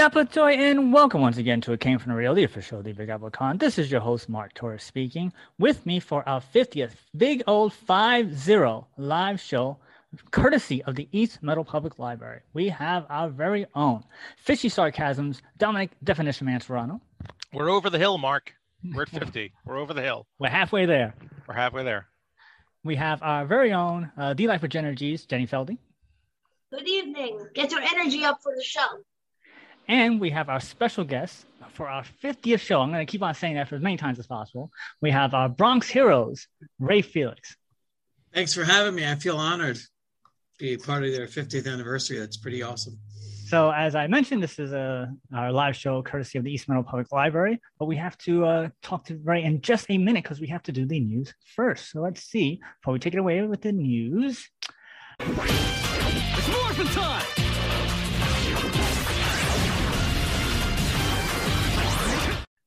Yapatoy, and welcome once again to It Came From the Real, the official The Big Apple Con. This is your host, Mark Torres, speaking. With me for our 50th Big Old 5-0 live show, courtesy of the East Meadow Public Library. We have our very own Fishy Sarcasms, Dominic Definition Man Serrano. We're over the hill, Mark. We're at 50. We're over the hill. We're halfway there. We're halfway there. We have our very own uh, D Life with Energies, Jenny Feldy. Good evening. Get your energy up for the show. And we have our special guest for our 50th show. I'm going to keep on saying that for as many times as possible. We have our Bronx Heroes, Ray Felix. Thanks for having me. I feel honored to be part of their 50th anniversary. That's pretty awesome. So, as I mentioned, this is a our live show courtesy of the East Meadow Public Library. But we have to uh, talk to Ray in just a minute because we have to do the news first. So let's see. Before we take it away with the news. It's morphin' time!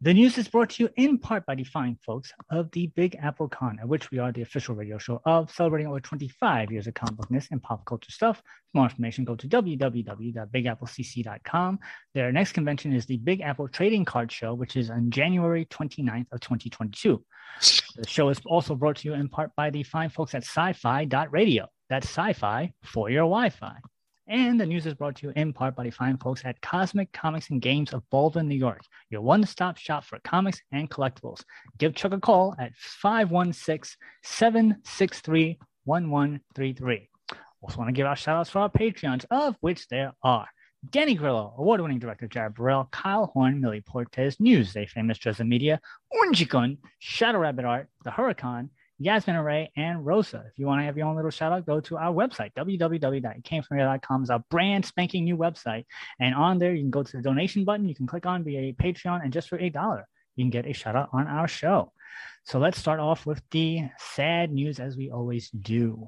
The news is brought to you in part by the fine folks of the Big Apple Con, at which we are the official radio show of celebrating over 25 years of comic bookness and pop culture stuff. For more information, go to www.bigapplecc.com. Their next convention is the Big Apple Trading Card Show, which is on January 29th of 2022. The show is also brought to you in part by the fine folks at sci-fi.radio. That's sci-fi for your Wi-Fi. And the news is brought to you in part by the fine folks at Cosmic Comics and Games of Baldwin, New York, your one stop shop for comics and collectibles. Give Chuck a call at 516 763 1133. Also, want to give our shout outs for our Patreons, of which there are Danny Grillo, award winning director Jared Burrell, Kyle Horn, Millie Portes, Newsday famous Dresden Media, Unjikun, Shadow Rabbit Art, The Huracan, Yasmin Array, and Rosa. If you want to have your own little shout out, go to our website, www.itcamefromhere.com is our brand spanking new website. And on there, you can go to the donation button. You can click on be a Patreon, and just for $8, you can get a shout out on our show. So let's start off with the sad news as we always do.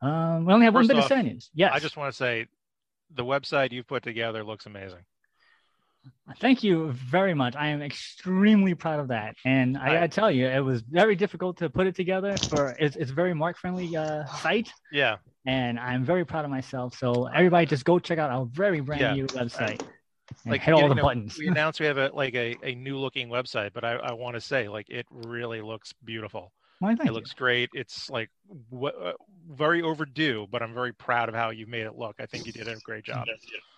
Um, we only have one bit of off, sad news. Yes. I just want to say the website you've put together looks amazing. Thank you very much. I am extremely proud of that, and I, gotta tell you, it was very difficult to put it together. For it's, it's a very mark friendly uh, site, Yeah. and I'm very proud of myself. So everybody, just go check out our very brand Yeah. new website and Like hit all the know, buttons. We announced we have a like a, a new looking website, but I, I want to say like it really looks beautiful. Why, it you. looks great. It's like w- uh, very overdue, but I'm very proud of how you made it look. I think you did a great job.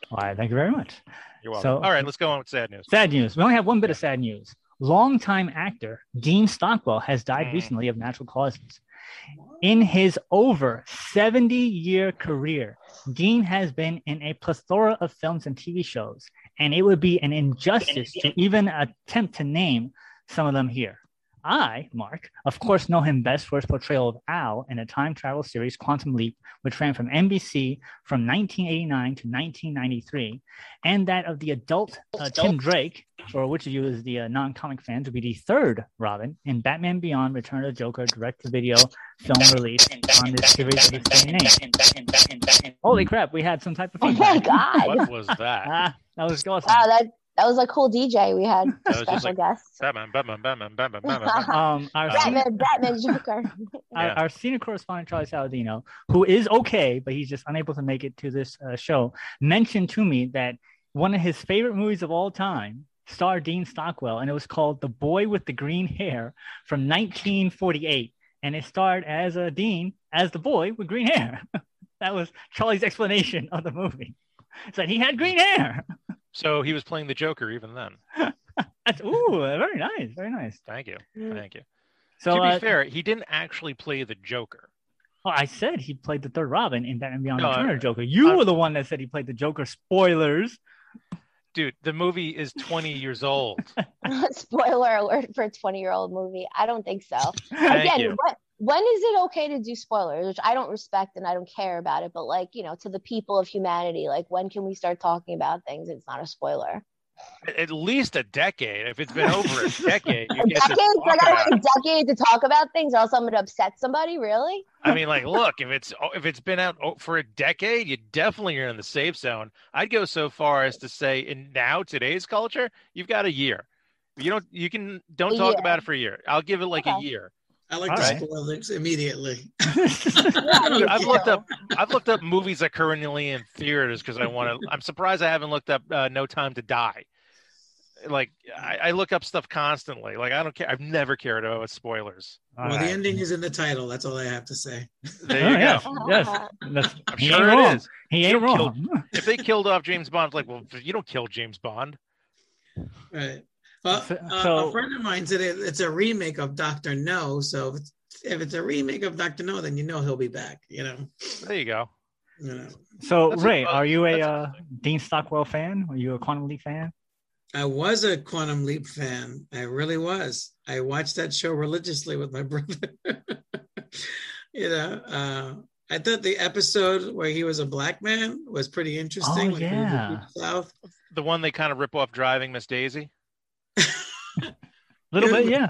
Why, thank you very much. You're welcome. So- All right, let's go on with sad news. Sad news. We only have one bit of sad news. Longtime actor Dean Stockwell has died Mm. recently of natural causes. In his over 70 year career, Dean has been in a plethora of films and TV shows, and it would be an injustice to even attempt to name some of them here. I, Mark, of course, know him best for his portrayal of Al in a time travel series, Quantum Leap, which ran from NBC from 1989 to 1993, and that of the adult uh, Tim Drake, for which of you is the uh, non-comic fans, would be the third Robin in Batman Beyond: Return of the Joker direct-to-video film release on this series of the same name. Holy crap, we had some type of Oh my god! What was that? Ah, that was awesome. Wow, that that was a cool DJ. We had That was just special like- guests. Batman, Batman, Batman, Batman, Batman. Batman. Um, our, Uh, senior, Batman, Batman, Joker. our, Yeah. our senior correspondent Charlie Saladino, who is okay, but he's just unable to make it to this uh, show, mentioned to me that one of his favorite movies of all time starred Dean Stockwell, and it was called The Boy with the Green Hair from 1948, and it starred as a Dean as the boy with green hair. that was Charlie's explanation of the movie. Said he had green hair. So he was playing the Joker even then. That's ooh, very nice, very nice. Thank you. Thank you. So to be uh, fair, he didn't actually play the Joker. Oh, I said he played the third Robin in Batman Beyond No, Return I- of the Joker. You I- were the one that said he played the Joker. Spoilers. dude, the movie is 20 years old. Spoiler alert for a 20 year old movie. I don't think so. Thank Again, you. what, when is it okay to do spoilers? Which I don't respect and I don't care about it. But like, you know, to the people of humanity, like when can we start talking about things? It's not a spoiler. At least a decade. If it's been over a decade, you A get to decade? talk I gotta about a decade to talk about things, or else I'm gonna upset somebody. Really? I mean, like, look, if it's oh, if it's been out oh, for a decade, you definitely are in the safe zone. I'd go so far as to say, in now today's culture, you've got a year. You don't, you can don't A talk year. about it for a year. I'll give it like a year. I like All to right. spoil things immediately. Dude, I've looked up, I've looked up movies that are currently in theaters because I want to. I'm surprised I haven't looked up uh, No Time to Die. Like, I, I look up stuff constantly. Like, I don't care. I've never cared about spoilers. All well, the ending is in the title. That's all I have to say. There Oh, you yes, go. yes. Uh-huh. That's- I'm he sure ain't it wrong. is. He You ain't don't kill- wrong. If they killed off James Bond, like, well, you don't kill James Bond. Right. Well, So- uh, so- a friend of mine said it, it's a remake of Doctor No. So if it's, if it's a remake of Doctor No, then you know he'll be back. You know. There you go. You know. So That's Ray, a- are you a uh, Dean Stockwell fan? Are you a Quantum Leap fan? I was a Quantum Leap fan. I really was. I watched that show religiously with my brother. you know, uh, I thought the episode where he was a black man was pretty interesting. Oh, when he was in yeah. South. The one they kind of rip off driving Miss Daisy. A little bit, yeah.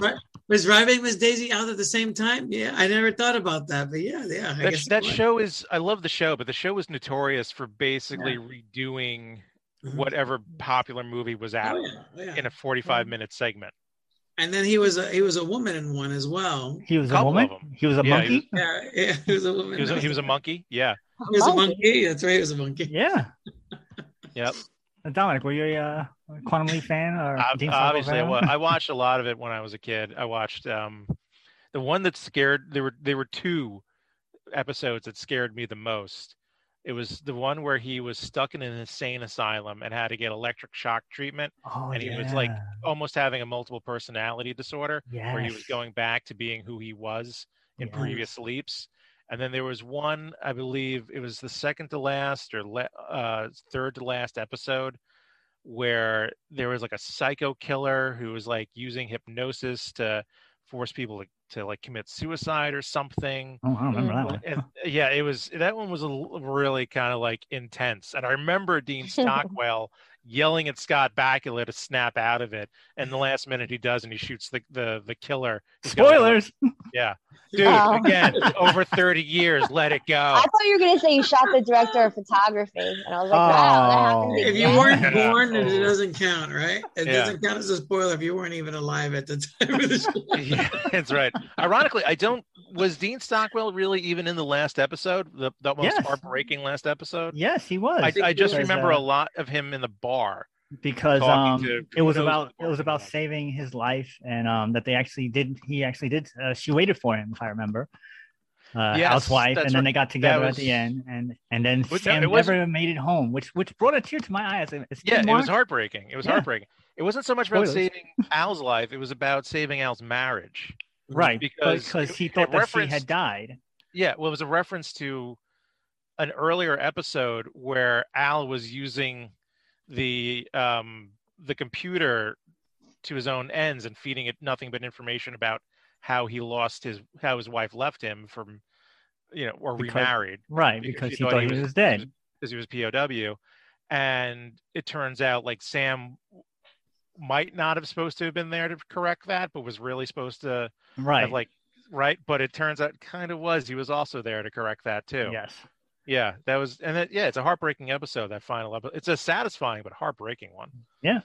Was driving Miss Daisy out at the same time? Yeah, I never thought about that, but yeah, yeah. I That, guess that show is, I love the show, but the show was notorious for basically redoing Mhm. whatever popular movie was out Oh, yeah, oh, yeah. in a 45 minute segment. And then he was a, he was a woman in one as well. He was a Couple woman. He was a Yeah, he monkey. Yeah, yeah, he was a woman. He was a, he was a monkey. Yeah. He was a Monkey. monkey. That's right. He was a monkey. Yeah. Yep. Dominic, were you a uh, Quantum Leap fan or Ob- Dean Stockwell obviously, I, fan? wa- I watched a lot of it when I was a kid. I watched um, the one that scared. There were there were two episodes that scared me the most. It was the one where he was stuck in an insane asylum and had to get electric shock treatment, oh, and he yeah. was, like, almost having a multiple personality disorder, where he was going back to being who he was in Yes. previous leaps. And then there was one, I believe it was the second to last or le- uh, third to last episode where there was like a psycho killer who was like using hypnosis to force people to, to like commit suicide or something. Oh, I remember that one. And yeah, it was that one was really kind of like intense. And I remember Dean Stockwell yelling at Scott Bakula to snap out of it. And the last minute he does, and he shoots the the, the killer. He's got, like, a- Spoilers. yeah, dude. Oh. Again, over thirty years. Let it go. I thought you were gonna say you shot the director of photography, and I was like, wow, that happened Oh. If you weren't Yeah. born, then it doesn't count, right? It Yeah. doesn't count as a spoiler if you weren't even alive at the time of the show. yeah, that's right. Ironically, I don't. Was Dean Stockwell really even in the last episode? The the most Yes. heartbreaking last episode. Yes, he was. I, I just Because, remember uh, a lot of him in the bar. Because um, to it was about it was about saving his life, and um, that they actually did. He actually did. Uh, she waited for him, if I remember. Uh, Yes, Al's wife, and then right. they got together That at the end, and and then no, Sam never made it home, which which brought a tear to my eyes. It's Yeah, it was heartbreaking. It was Yeah. heartbreaking. It wasn't so much about Spoilers. saving Al's life; it was about saving Al's marriage. right because because it- he thought that she had died. Yeah, well, it was a reference to an earlier episode where Al was using the um, the computer to his own ends and feeding it nothing but information about how he lost his how his wife left him from you know or Because- remarried Right, Because because he thought he was- was dead. because he was POW, and it turns out like Sam might not have supposed to have been there to correct that, but was really supposed to Right. have like right. But it turns out kind of was. He was also there to correct that too. Yes. Yeah, that was, and that, yeah, it's a heartbreaking episode. That final episode. It's a satisfying but heartbreaking one. Yeah.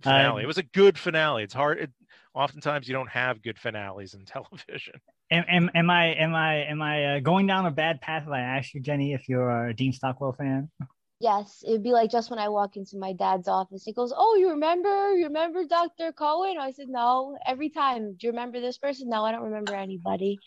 Finale. Um, it was a good finale. It's hard. It, oftentimes you don't have good finales in television. Am, am, am I am I am I uh, going down a bad path if I ask you, Jenny, if you're a Dean Stockwell fan? Yes, it'd be like just when I walk into my dad's office, he goes, "Oh, you remember? You remember Dr. Cohen?" I said, "No." Every time, do you remember this person? No, I don't remember anybody.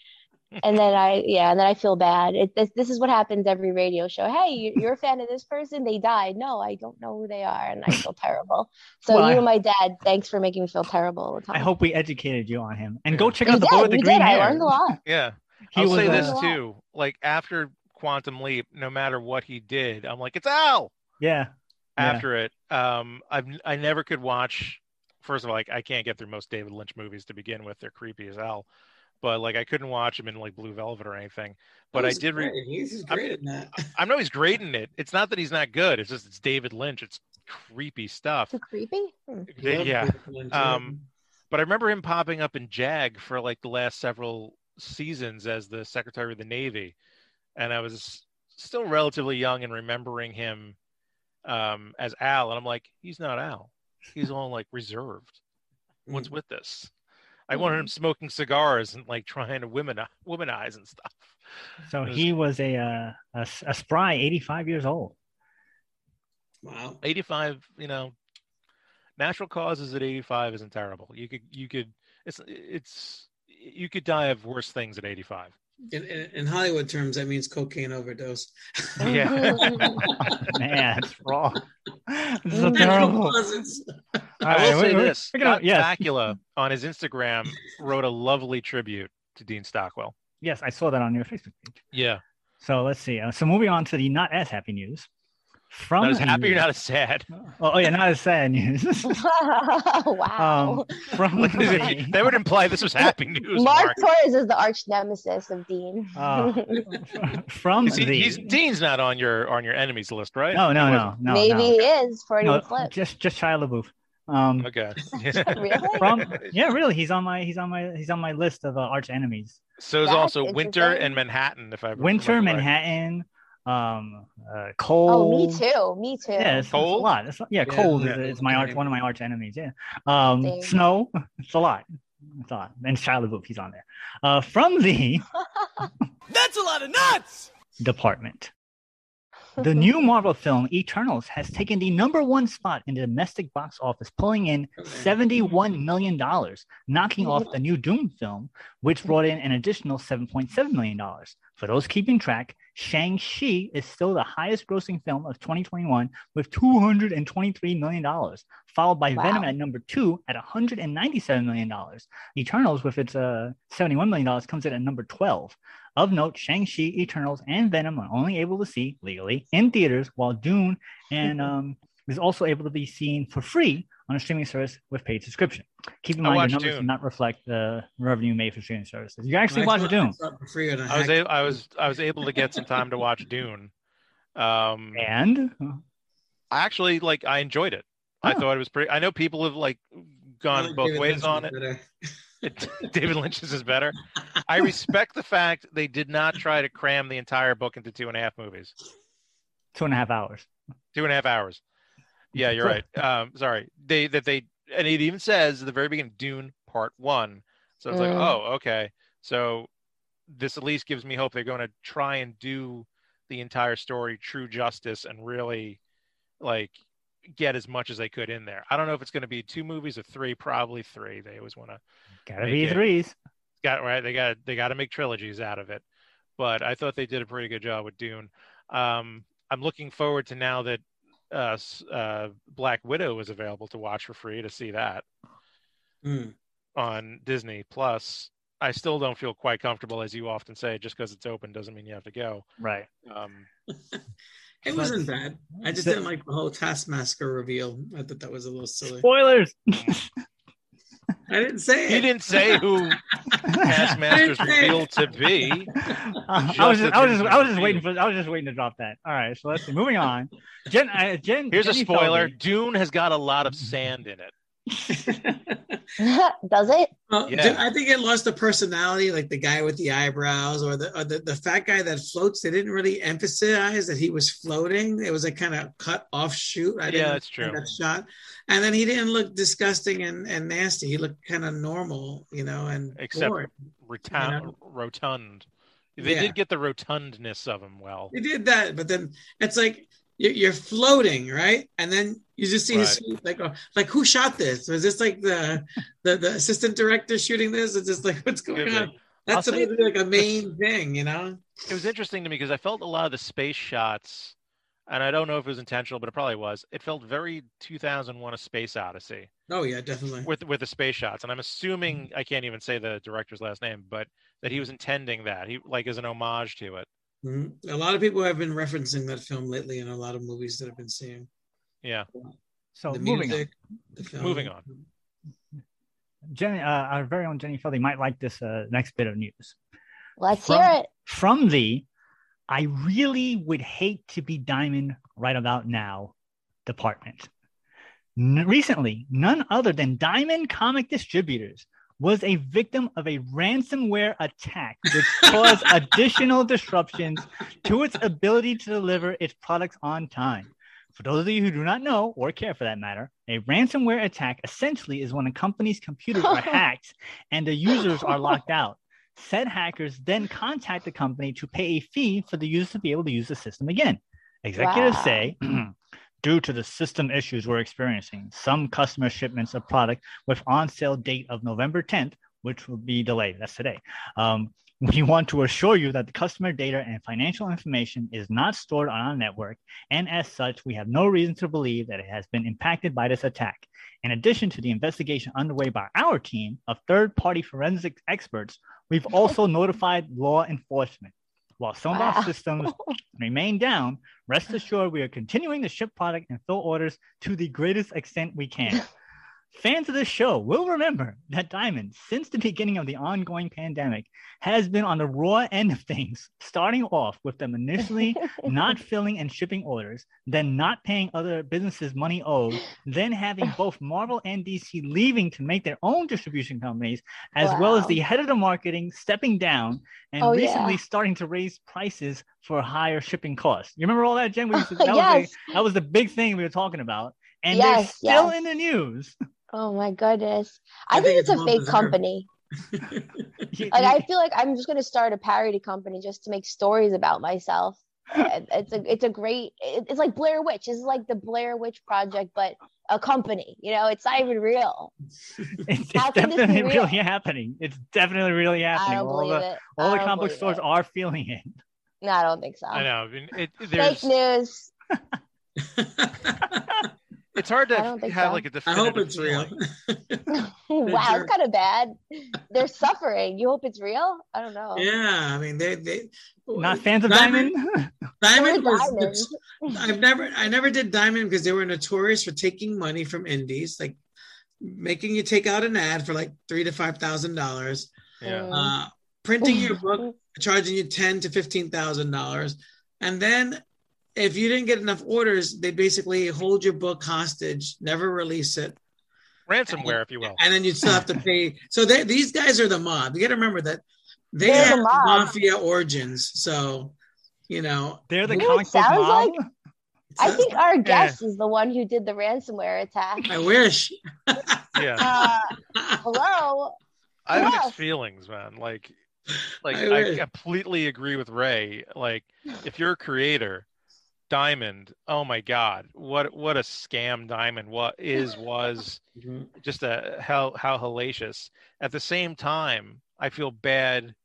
And then I, yeah, and then I feel bad. It, this, this is what happens every radio show. Hey, you- you're a fan of this person? They died. No, I don't know who they are, and I feel terrible. So Well, you I- and my dad, thanks for making me feel terrible all the time. I hope we educated you on him. And go check you out the boy did. with the green did. hair. I learned a lot. Yeah. He I'll was say uh, this too. Like after Quantum Leap, no matter what he did, I'm like, it's Al. Yeah. after it. Um, I've I never could watch. First of all, like I can't get through most David Lynch movies to begin with; they're creepy as hell. But like I couldn't watch him in like Blue Velvet or anything. But I He's did. Re- great. He's great in that. I know he's great in it. It's not that he's not good. It's just it's David Lynch. It's creepy stuff. Too creepy. Hmm. Yeah. Love David Lynch. Um, But I remember him popping up in JAG for like the last several seasons as the Secretary of the Navy, and I was still relatively young and remembering him um, as Al, and I'm like, he's not Al. He's all like reserved. What's with this? I wanted him smoking cigars and like trying to women womanize and stuff. So was- he was a, uh, a a spry, 85 years old. wow. 85, you know, natural causes at 85 isn't terrible. You could you could it's it's you could die of worse things at 85. In, in, in Hollywood terms, that means cocaine overdose. Yeah. Man, it's wrong. This is so terrible. Causes. I right, will we- say we- this: we're gonna- Scott yes. Bakula on his Instagram wrote a lovely tribute to Dean Stockwell. Yes, I saw that on your Facebook page. Yeah, So let's see. Uh, so moving on to the not as happy news. From not as happy you're not as sad. Oh, oh, yeah, not as sad news. wow. um, from the, that would imply this was happy news. Mark Mark, Torres is the arch nemesis of Dean. uh, from he, the he's Dean's not on your on your enemies list, right? no, no, no, no, Maybe no. he is Freudian no, flip. just just Shia LaBeouf. Um, wasn't. Okay. Really? from yeah, really, he's on my he's on my he's on my list of uh, arch enemies. So is also Winter interesting. and Manhattan. If I Winter, Manhattan. right. Manhattan, um, uh, oh, me too. Me too. Yeah, it's, it's a lot. It's, yeah, Yeah, cold yeah, is, is my arch one of my arch enemies. Yeah, um, Same. snow. It's a lot. It's a lot. And Shia LaBeouf, he's on there. Uh, from the That's a lot of nuts! department. The new Marvel film Eternals has taken the number one spot in the domestic box office, pulling in $71 million, knocking off the new Dune film, which brought in an additional $7.7 million. For those keeping track, Shang-Chi is still the highest grossing film of 2021 with $223 million, followed by Wow. Venom at number two at $197 million. Eternals, with its uh, $71 million, comes in at number 12. Of note, Shang-Chi, Eternals, and Venom are only able to see legally in theaters, while Dune and um, is also able to be seen for free on a streaming service with paid subscription. Keep in mind, watched your numbers Dune. do not reflect the revenue made for streaming services. You actually I watch Dune, I saw it for free on a I was a- I was I was able to get some time to watch Dune. Um, and I actually like I enjoyed it. I Oh. thought it was pretty. I know people have like gone like both David ways Lynch on it. better. David Lynch's is better. I respect the fact they did not try to cram the entire book into two and a half movies, two and a half hours. two and a half hours. Yeah, you're right. Um, sorry, they that they and it even says at the very beginning, Dune Part One. So it's like, Mm. oh, okay. So this at least gives me hope they're going to try and do the entire story true justice and really like get as much as they could in there. I don't know if it's going to be two movies or three, probably three. They always want to Gotta be it- threes. got right. They got they got to make trilogies out of it. But I thought they did a pretty good job with Dune. Um, I'm looking forward to now that uh, uh, Black Widow was available to watch for free to see that Hmm. on Disney Plus. I still don't feel quite comfortable, as you often say, just because it's open doesn't mean you have to go. Right. Um, It wasn't bad. I just So- didn't like the whole Taskmaster reveal. I thought that was a little silly. Spoilers. I didn't say he it. didn't say who Taskmaster's revealed to be. Uh, I was Just just, I was just, I was just waiting for, I was just waiting to drop that. All right, so let's see. Moving on. Jen, uh, Jen. Here's a spoiler: Feldy. Dune has got a lot of sand in it. Does it? Well, Yeah. dude, I think it lost the personality, like the guy with the eyebrows or the or the, the fat guy that floats. They didn't really emphasize that he was floating. It was a kind of cut off shoot. I Yeah, that's true. That shot, and then he didn't look disgusting and, and nasty. He looked kind of normal, you know, and Except- boring. Rotund, You rotund. They Yeah. did get the rotundness of him well. They did that, but then it's like you're, you're floating, right? And then you just see his feet, like, oh, like who shot this? Was this like the the, the assistant director shooting this? It's just like what's going on? That's I'll supposed to be like a main thing, you know? It was interesting to me because I felt a lot of the space shots, and I don't know if it was intentional, but it probably was. It felt very 2001: A Space Odyssey Oh yeah, definitely. with with the space shots, and I'm assuming I can't even say the director's last name, but that he was intending that he like as an homage to it. Mhm. A lot of people have been referencing that film lately in a lot of movies that I've been seeing. Yeah. So the moving music, the film. Moving on. on. Jenny, uh, our very own Jenny Feldy might like this uh, next bit of news. Let's From- hear it. From the I really would hate to be Diamond right about now department. N- recently, none other than Diamond Comic Distributors was a victim of a ransomware attack, which caused additional disruptions to its ability to deliver its products on time. For those of you who do not know or care for that matter, a ransomware attack essentially is when a company's computers are hacked and the users are locked out. Said hackers then contact the company to pay a fee for the users to be able to use the system again. Executives Wow. say, due to the system issues we're experiencing, some customer shipments of product with on sale date of November 10th, which will be delayed. That's today. Um, we want to assure you that the customer data and financial information is not stored on our network, and as such, we have no reason to believe that it has been impacted by this attack. In addition to the investigation underway by our team of third party forensic experts, we've also notified law enforcement. While some of Wow. our systems remain down, rest assured we are continuing to ship product and fill orders to the greatest extent we can. Fans of this show will remember that Diamond, since the beginning of the ongoing pandemic, has been on the raw end of things, starting off with them initially not filling and shipping orders, then not paying other businesses money owed, then having both Marvel and DC leaving to make their own distribution companies, as well as the head of the marketing stepping down and Oh, recently yeah. starting to raise prices for higher shipping costs. You remember all that, Jen? We used to- that, was the, that was the big thing we were talking about. And Yes, they're still yes. in the news. Oh my goodness. I I, think think, it's it's, a fake deserved. company. Like I feel like I'm just gonna start a parody company just to make stories about myself. It's a it's a great it's like Blair Witch. It's like the Blair Witch project, but a company. You know, it's not even real. It's, it's can this be definitely real? really happening. It's definitely really I happening. don't All believe the it. all I the don't comic stores it. are feeling it. No, I don't think so. I know. I mean, it, there's, Fake news. it's hard to have so. like a I definitive hope it's real. wow, it's kind of bad. They're suffering. You hope it's real? I don't know. yeah, I mean they they Not fans of Diamond- Diamond. Diamond We're was I've never I never did Diamond because they were notorious for taking money from indies, like making you take out an ad for like three to five thousand dollars, Yeah. Mm. uh, printing your book, charging you ten to fifteen thousand dollars, and then if you didn't get enough orders, they basically hold your book hostage, never release it, Ransomware, if you will. and then you still have to pay. So they, these guys are the mob. You got to remember that they They're the have mob. mafia origins. So you know They're the You know what comic book mob. like? I think our guest is the one who did the ransomware attack. I wish. Yeah. Uh, hello. I have Yes. mixed feelings, man. Like, like I I, completely agree with Ray. Like, if you're a creator, Diamond, oh my God, what what a scam Diamond what is was mm-hmm. just uh, a how how hellacious. At the same time, I feel bad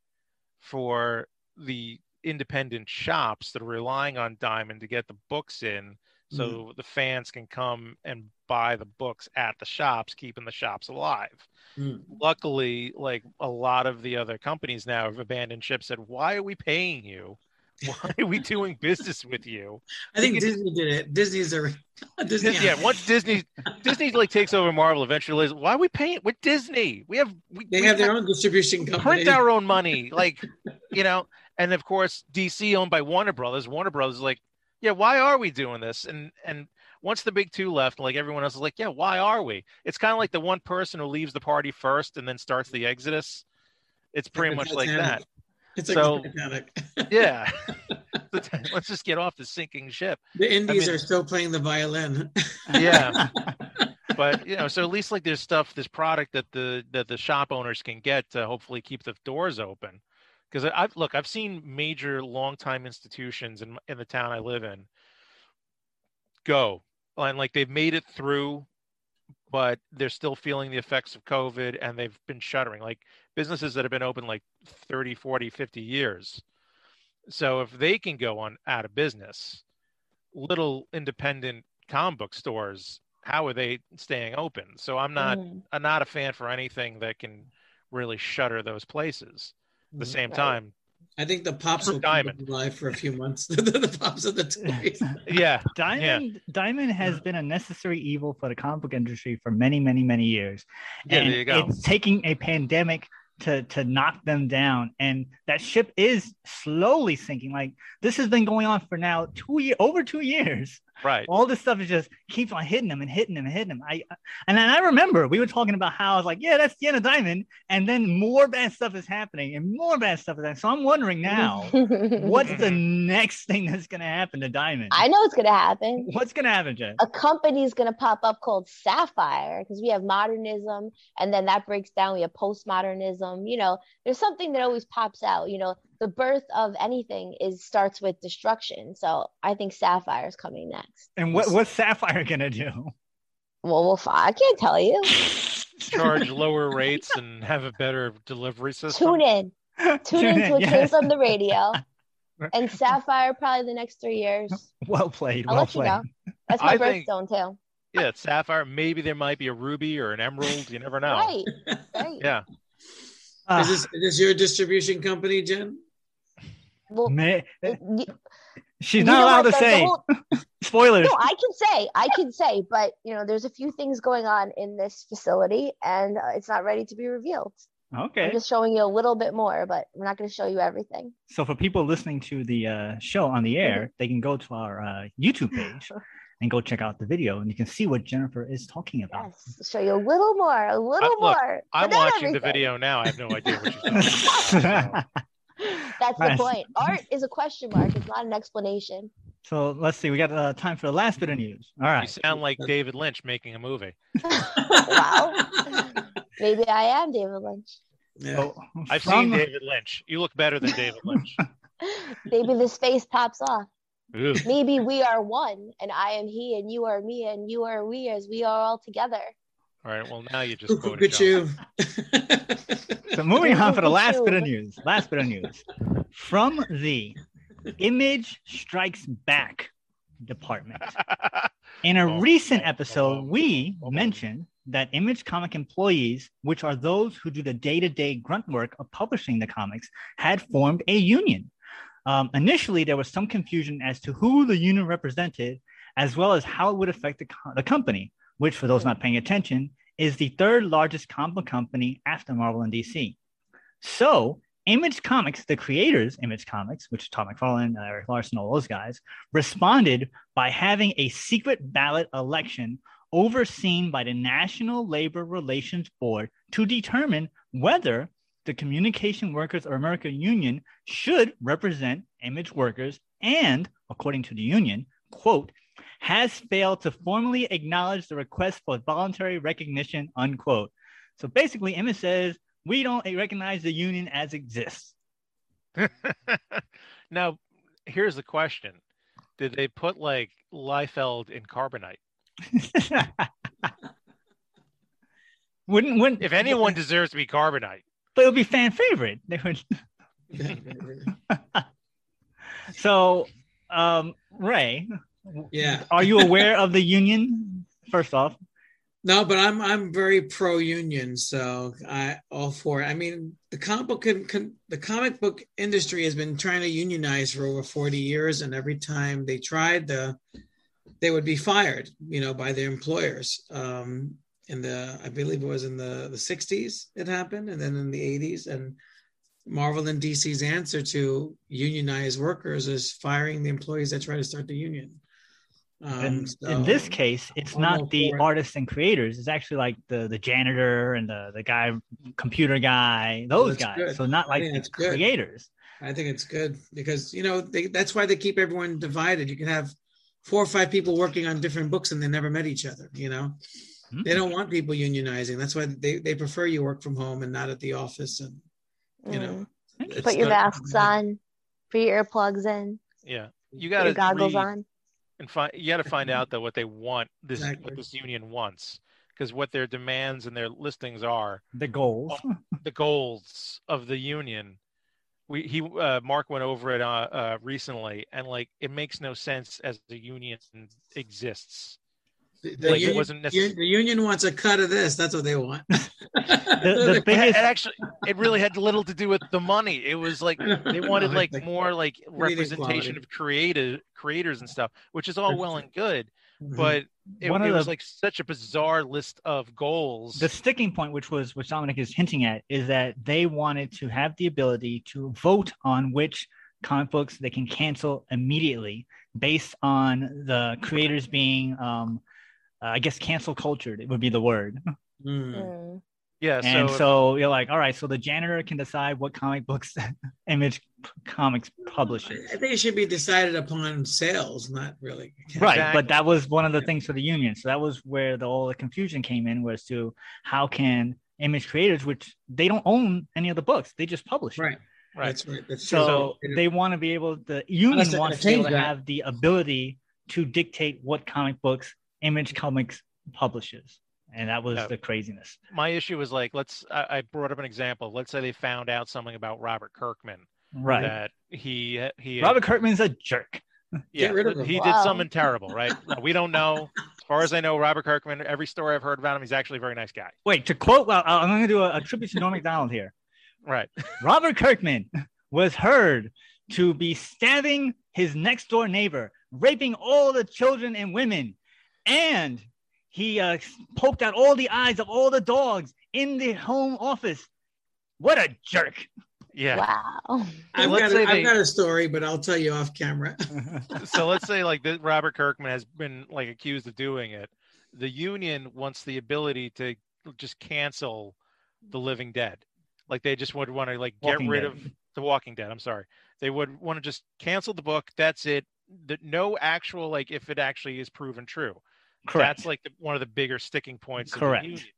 for the independent shops that are relying on Diamond to get the books in, so mm-hmm. the fans can come and buy the books at the shops, keeping the shops alive. Mm. Luckily, like a lot of the other companies now have abandoned ship. Said, "Why are we paying you? Why are we doing business with you?" I think Disney did it. Disney's a Disney. yeah, once Disney Disney like takes over Marvel eventually, why are we paying with Disney? We have we, They we have their own distribution company. print our own money, like you know, and of course DC owned by Warner Brothers. Warner Brothers is like, yeah, why are we doing this? And and once the big two left, like everyone else is like, yeah, why are we? It's kind of like the one person who leaves the party first and then starts the exodus. It's pretty much like that. It's like So- the Titanic. Yeah. Let's just get off the sinking ship. The indies mean- are still playing the violin. Yeah. but you know, so at least like there's stuff, this product that the that the shop owners can get to hopefully keep the doors open. Because I've look, I've seen major long-time institutions in in the town I live in go and like they've made it through, but they're still feeling the effects of COVID and they've been shuttering. Like businesses that have been open like 30, 40, 50 years. So if they can go on out of business, little independent comic book stores, how are they staying open? So I'm not Mhm. I'm not a fan for anything that can really shutter those places. At the Mhm. same Right. time, I think the pops For will Diamond. keep it alive for a few months. the, the pops of the toys. Yeah, Diamond Diamond has been a necessary evil for the comic book industry for many, many, many years. Yeah, and there you go. It's taking a pandemic to to knock them down, and that ship is slowly sinking. Like this has been going on for now two year over two years. Right. All this stuff is just keeps on hitting them and hitting them and hitting them. I and then I remember we were talking about how I was like, yeah, that's the end of Diamond, and then more bad stuff is happening and more bad stuff is happening. So I'm wondering now, what's the next thing that's gonna happen to Diamond? I know it's gonna happen. What's gonna happen, Jen? A company's gonna pop up called Sapphire because we have modernism, and then that breaks down. We have postmodernism. You know, there's something that always pops out. You know, the birth of anything is starts with destruction. So I think Sapphire is coming next. And what what's Sapphire gonna do? Well, we'll fi- I can't tell you. Charge lower rates and have a better delivery system. Tune in. Tune into a yes. case on the radio. And Sapphire probably the next three years. Well played. I'll well let you played. know. That's my I think- birthstone too. Yeah, it's sapphire. Maybe there might be a ruby or an emerald. You never know. Right. Right. Yeah. Ah, is, this, is this your distribution company, Jen? Well, ma- y- she's not allowed what, to the- the say whole- spoilers. no, I can say, I can say, but you know, there's a few things going on in this facility, and uh, it's not ready to be revealed. Okay. I'm just showing you a little bit more, but we're not going to show you everything. So for people listening to the uh, show on the air, Mm-hmm. they can go to our uh, YouTube page and go check out the video, and you can see what Jennifer is talking about. Yes, show you a little more, a little look, more. but I'm not watching the video now. I have no idea what she's talking about. That's Nice. the point. Art is a question mark. It's not an explanation. so let's see. We got uh, time for the last bit of news. All right. You sound like David Lynch making a movie. wow. Maybe I am David Lynch. Yeah. So I've from- seen David Lynch. You look better than David Lynch. Maybe this face pops off. Ooh. Maybe we are one, and I am he, and you are me, and you are we, as we are all together. All right. Well, now you just Look quoted at you. So moving on for the last bit of news. Last bit of news from the Image Strikes Back department. In a Oh, recent oh, episode, oh, we oh. mentioned that Image Comic employees, which are those who do the day-to-day grunt work of publishing the comics, had formed a union. Um, initially, there was some confusion as to who the union represented, as well as how it would affect the, co- the company, which, for those not paying attention, is the third largest comic book company after Marvel and DC. So, Image Comics, the creators, Image Comics, which is Tom McFarlane, uh, Erik Larsen, all those guys, responded by having a secret ballot election overseen by the National Labor Relations Board to determine whether the Communication Workers of America Union should represent image workers and, according to the union, quote, has failed to formally acknowledge the request for voluntary recognition, unquote. So basically, Image says, we don't recognize the union as exists. now, here's the question: Did they put like Liefeld in carbonite? wouldn't, wouldn't, If anyone deserves to be carbonite, but it would be fan favorite. They would, so, um, Ray, yeah. are you aware of the union? First off, No, but I'm I'm very pro union, so I all for it. I mean, the comic book can, can, the comic book industry has been trying to unionize for over 40 years, and every time they tried, the they would be fired, you know, by their employers. Um, in the I believe it was in the the 60s it happened, and then in the 80s, and Marvel and DC's answer to unionize workers is firing the employees that try to start the union. Um, in, so- in this case, it's not the for it. artists and creators. It's actually like the the janitor and the the guy, computer guy, those That's guys. good. So not like think the that's good. creators. I think it's good because you know they, that's why they keep everyone divided. You can have four or five people working on different books and they never met each other. You know, Hmm. they don't want people unionizing. That's why they, they prefer you work from home and not at the office. And you know, Mm. it's put your masks on, put your earplugs in, yeah, you got your to goggles read on. And find. You got to find out though what they want this Exactly. what this union wants because what their demands and their listings are The goals. the goals of the union. We he uh, Mark went over it uh, uh, recently, and like it makes no sense as the union exists. The, the Like, it union, wasn't necess- the union wants a cut of this. That's what they want. the it, biggest- it actually it really had little to do with the money it was like they wanted No, like it's more like representation equality. of creative creators and stuff which is all well and good Mhm. but it, One of it was like such a bizarre list of goals the sticking point, which was which Dominic is hinting at, is that they wanted to have the ability to vote on which comic books they can cancel immediately based on the creators being, um, uh, I guess, cancel cultured. It would be the word. Mm. Yeah and so, so you're like, all right, so the janitor can decide what comic books Image Comics publishes. I think it should be decided upon sales, not really. Right, Exactly. but that was one of the things for the union. So that was where the all the confusion came in was to how can image creators, which they don't own any of the books, they just publish. it. Right. right That's right. That's true. So they want to be able, the union Unless wants to gonna be able to have the ability to dictate what comic books Image Comics publishes. And that was Yeah. the craziness. my issue was like let's I, I brought up an example let's say they found out something about robert kirkman Right. that he he Robert Kirkman's a jerk. yeah Get rid of he Wow. did something terrible right we don't know as far as i know robert kirkman every story i've heard about him he's actually a very nice guy Wait, to quote, well, I'm going to do a, a tribute to Norm Macdonald here. right Robert Kirkman was heard to be stabbing his next door neighbor, raping all the children and women, and he uh, poked out all the eyes of all the dogs in the home office. What a jerk! yeah Wow. I've, got say a, they- got a story, but I'll tell you off camera. so let's say like that robert kirkman has been like accused of doing it the union wants the ability to just cancel the living dead like they just would want to like get Walking rid Dead. of the walking dead i'm sorry they would want to just cancel the book that's it the, no actual like if it actually is proven true Correct. that's like the, one of the bigger sticking points Correct. of the union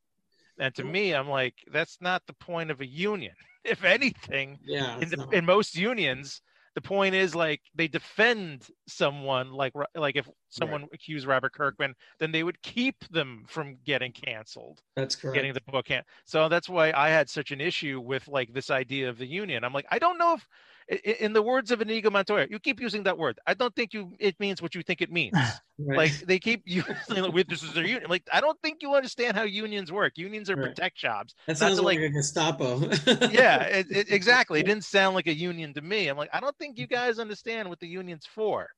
and to me i'm like that's not the point of a union if anything yeah. in, the, not- in most unions the point is like they defend someone like like if someone accused robert kirkman then they would keep them from getting canceled that's correct. getting the book can so that's why i had such an issue with like this idea of the union i'm like i don't know if i- i- in the words of Inigo Montoya, you keep using that word. I don't think you it means what you think it means. Right. Like they keep using like, this is their union. Like I don't think you understand how unions work. Unions are Right. protect jobs. that not sounds to, like, like- a Gestapo. yeah, it, it, exactly. It didn't sound like a union to me. I'm like, I don't think you guys understand what the union's for.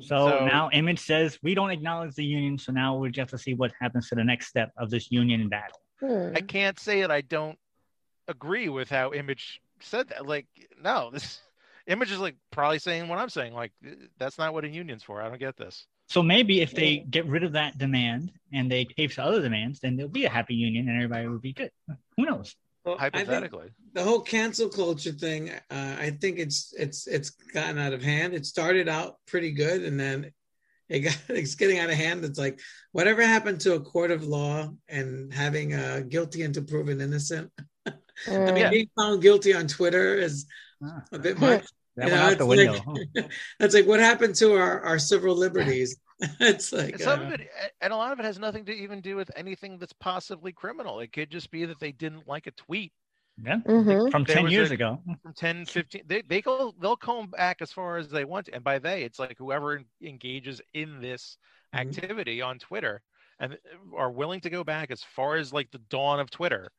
So, So- now Image says we don't acknowledge the union. So now we just have to see what happens to the next step of this union battle. Hmm. I can't say that I don't agree with how Image said that. Like, no, this Image is like probably saying what I'm saying. Like, that's not what a union's for. I don't get this. So maybe if they get rid of that demand and they pay to other demands, then there'll be a happy union and everybody will be good. Who knows? Well, Hypothetically, the whole cancel culture thing, uh, I think it's it's it's gotten out of hand. It started out pretty good, and then it got it's getting out of hand. It's like whatever happened to a court of law and having uh, guilty until proven innocent. I mean, Mm. being found guilty on Twitter is Ah, a bit much. that You went know, out the window. like- huh? That's like what happened to our, our civil liberties. it's like and some uh, of it, and a lot of it has nothing to even do with anything that's possibly criminal. It could just be that they didn't like a tweet Yeah. Mhm. From There 10 years a- ago. from 10, 15. They they go they'll come back as far as they want to, and by they, it's like whoever engages in this Mhm. activity on Twitter and are willing to go back as far as like the dawn of Twitter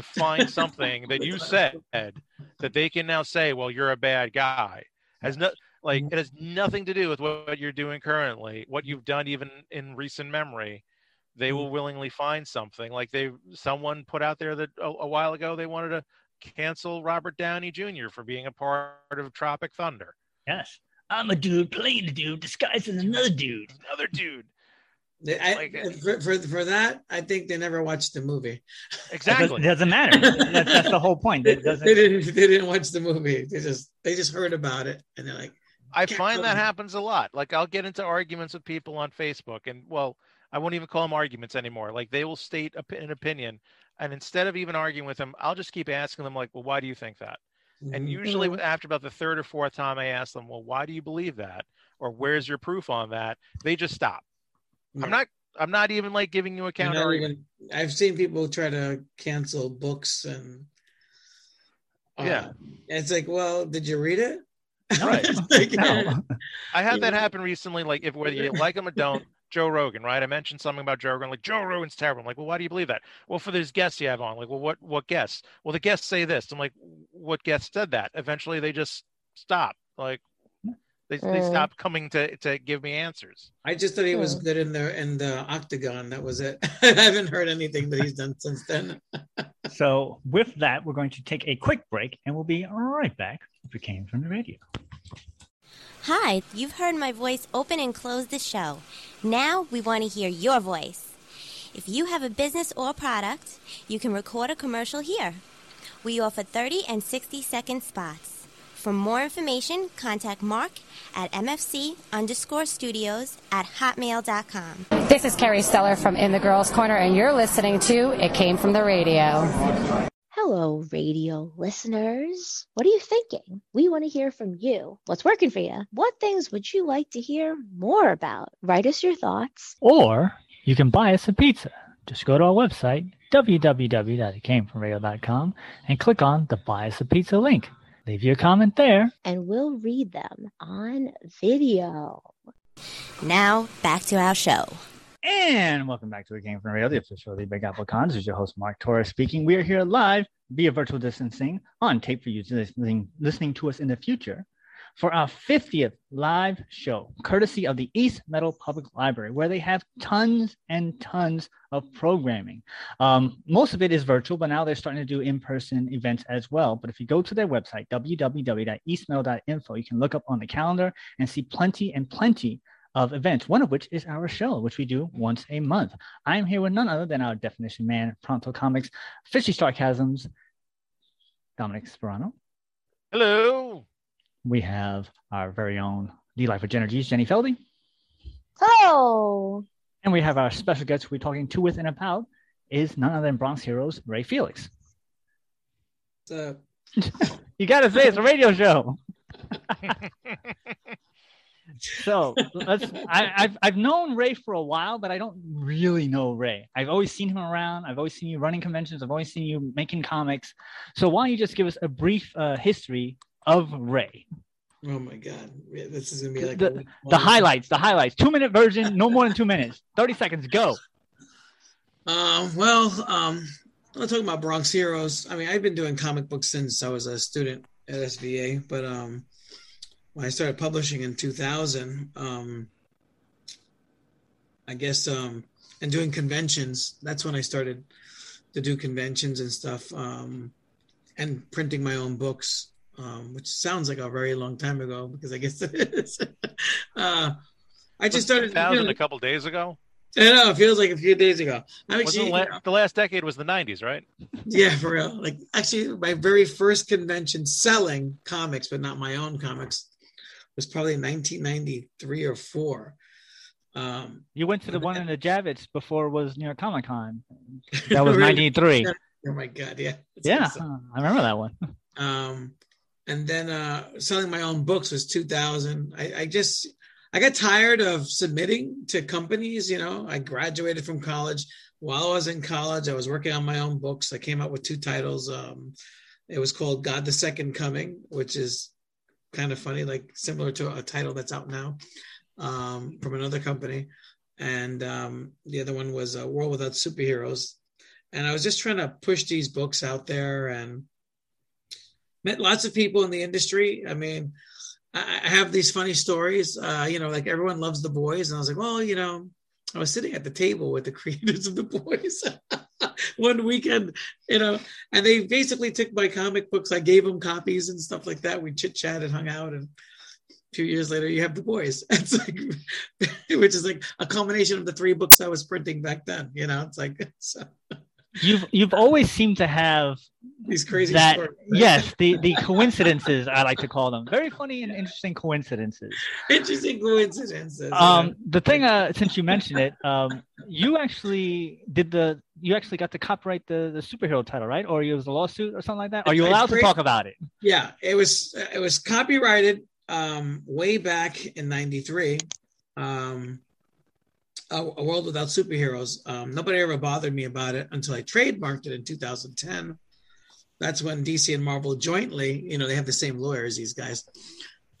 to find something that you said that they can now say, well, you're a bad guy. Has no like mm-hmm. it has nothing to do with what you're doing currently, what you've done even in recent memory. They will mm-hmm. willingly find something. Like they someone put out there that a, a while ago they wanted to cancel Robert Downey Jr. for being a part of Tropic Thunder. Yes. I'm a dude playing a dude disguised as another dude. Another dude. They- I, like for, for for that, I think they never watched the movie. It doesn't, Exactly. it doesn't matter. That's, that's the whole point. It doesn't. They didn't they didn't watch the movie. They just they just heard about it and they're like, I find that really- happens a lot. Like I'll get into arguments with people on Facebook, and well, I won't even call them arguments anymore. Like they will state op- an opinion, and instead of even arguing with them, I'll just keep asking them, like, "Well, why do you think that?" And Mhm. usually, Mhm. after about the third or fourth time I ask them, "Well, why do you believe that?" or "Where's your proof on that?" they just stop. I'm not. I'm not even like giving you a You're counter even- I've seen people try to cancel books and uh, Yeah. it's like, well, did you read it? Right. Like, No. I had that happen recently. Like, if whether you like them or don't, Joe Rogan, right? I mentioned something about Joe Rogan, like Joe Rogan's terrible. I'm like, well, why do you believe that? Well, for these guests you have on, like, well, what what guests? Well, the guests say this. I'm like, what guests said that? Eventually, they just stop. Like, they, they Mm. stop coming to to give me answers. I just thought he was good in the in the octagon. That was it. I haven't heard anything that he's done since then. So, with that, we're going to take a quick break and we'll be right back if it came from the radio. Hi, you've heard my voice open and close the show. Now we want to hear your voice. If you have a business or product, you can record a commercial here. We offer 30 and 60 second spots. For more information, contact Mark at MFC underscore studios at hotmail.com. This is Carrie Steller from In the Girls Corner, and you're listening to It Came from the Radio. Hello, radio listeners. What are you thinking? We want to hear from you. What's working for you? What things would you like to hear more about? Write us your thoughts. Or you can buy us a pizza. Just go to our website, www.itcamefromradio.com, and click on the Buy Us a Pizza link. Leave your comment there. and we'll read them on video. Now, back to our show. And welcome back to the Game from Radio, the official of the Big Apple Cons. This is your host, Mark Torres speaking. We are here live via virtual distancing on tape for you listening, listening to us in the future for our 50th live show, courtesy of the East Meadow Public Library, where they have tons and tons of programming. Um, most of it is virtual, but now they're starting to do in-person events as well. But if you go to their website, www.eastmeadow.info, you can look up on the calendar and see plenty and plenty of events, one of which is our show, which we do once a month. I'm here with none other than our definition man, Pronto Comics, Fishy Sarcasms, Dominic Sperano. Hello. We have our very own D Life with Energies, Jenny Feldy. Hello. And we have our special guest we're talking to, with, and about is none other than Bronx Heroes, Ray Felix. So, You got to say it's a radio show. So let's. I, I've I've known Ray for a while, but I don't really know Ray. I've always seen him around. I've always seen you running conventions. I've always seen you making comics. So why don't you just give us a brief uh, history of Ray? oh my God, Yeah, this is gonna be like The- The highlights. The highlights. Two minute version. No more than two minutes. Thirty seconds. Go. Um, well, um, I'm talking about Bronx Heroes. I mean, I've been doing comic books since I was a student at SVA, but um, when I started publishing in 2000, um, I guess, um, and doing conventions, that's when I started to do conventions and stuff, um, and printing my own books, um, which sounds like a very long time ago because I guess it is. uh, I just started. 2000 a couple days ago. I know it feels like a few days ago. I'm actually, the, la- the last decade was the 90s, right? yeah, for real. Like actually, my very first convention selling comics, but not my own comics, was probably 1993 or four. Um, You went to the one in the Javits before it was New York Comic Con. That was Really? ninety three. oh my god, yeah, It's Yeah, awesome. I remember that one. Um, and then uh, selling my own books was 2000. I, I just I got tired of submitting to companies. You know, I graduated from college. While I was in college, I was working on my own books. I came out with two titles. Um, it was called God the Second Coming, which is kind of funny, like similar to a title that's out now um, from another company. And um, the other one was a World Without Superheroes. And I was just trying to push these books out there and met lots of people in the industry. I mean, I, have these funny stories. Uh, you know, like everyone loves the boys, and I was like, well, you know, I was sitting at the table with the creators of the boys one weekend, you know, and they basically took my comic books. I gave them copies and stuff like that. We chit chatted, hung out, and a few years later, you have the boys. It's like, which is like a combination of the three books I was printing back then. You know, it's like so, You've you've always seemed to have these crazy that stories. yes the the coincidences i like to call them very funny and interesting coincidences interesting coincidences. um the thing uh since you mentioned it um you actually did the you actually got to copyright the the superhero title right or it was a lawsuit or something like that are you allowed to talk about it Yeah, it was it was copyrighted um, way back in '93. Um, a, a World Without Superheroes. Um, nobody ever bothered me about it until I trademarked it in 2010. That's when DC and Marvel jointly, you know, they have the same lawyers. These guys.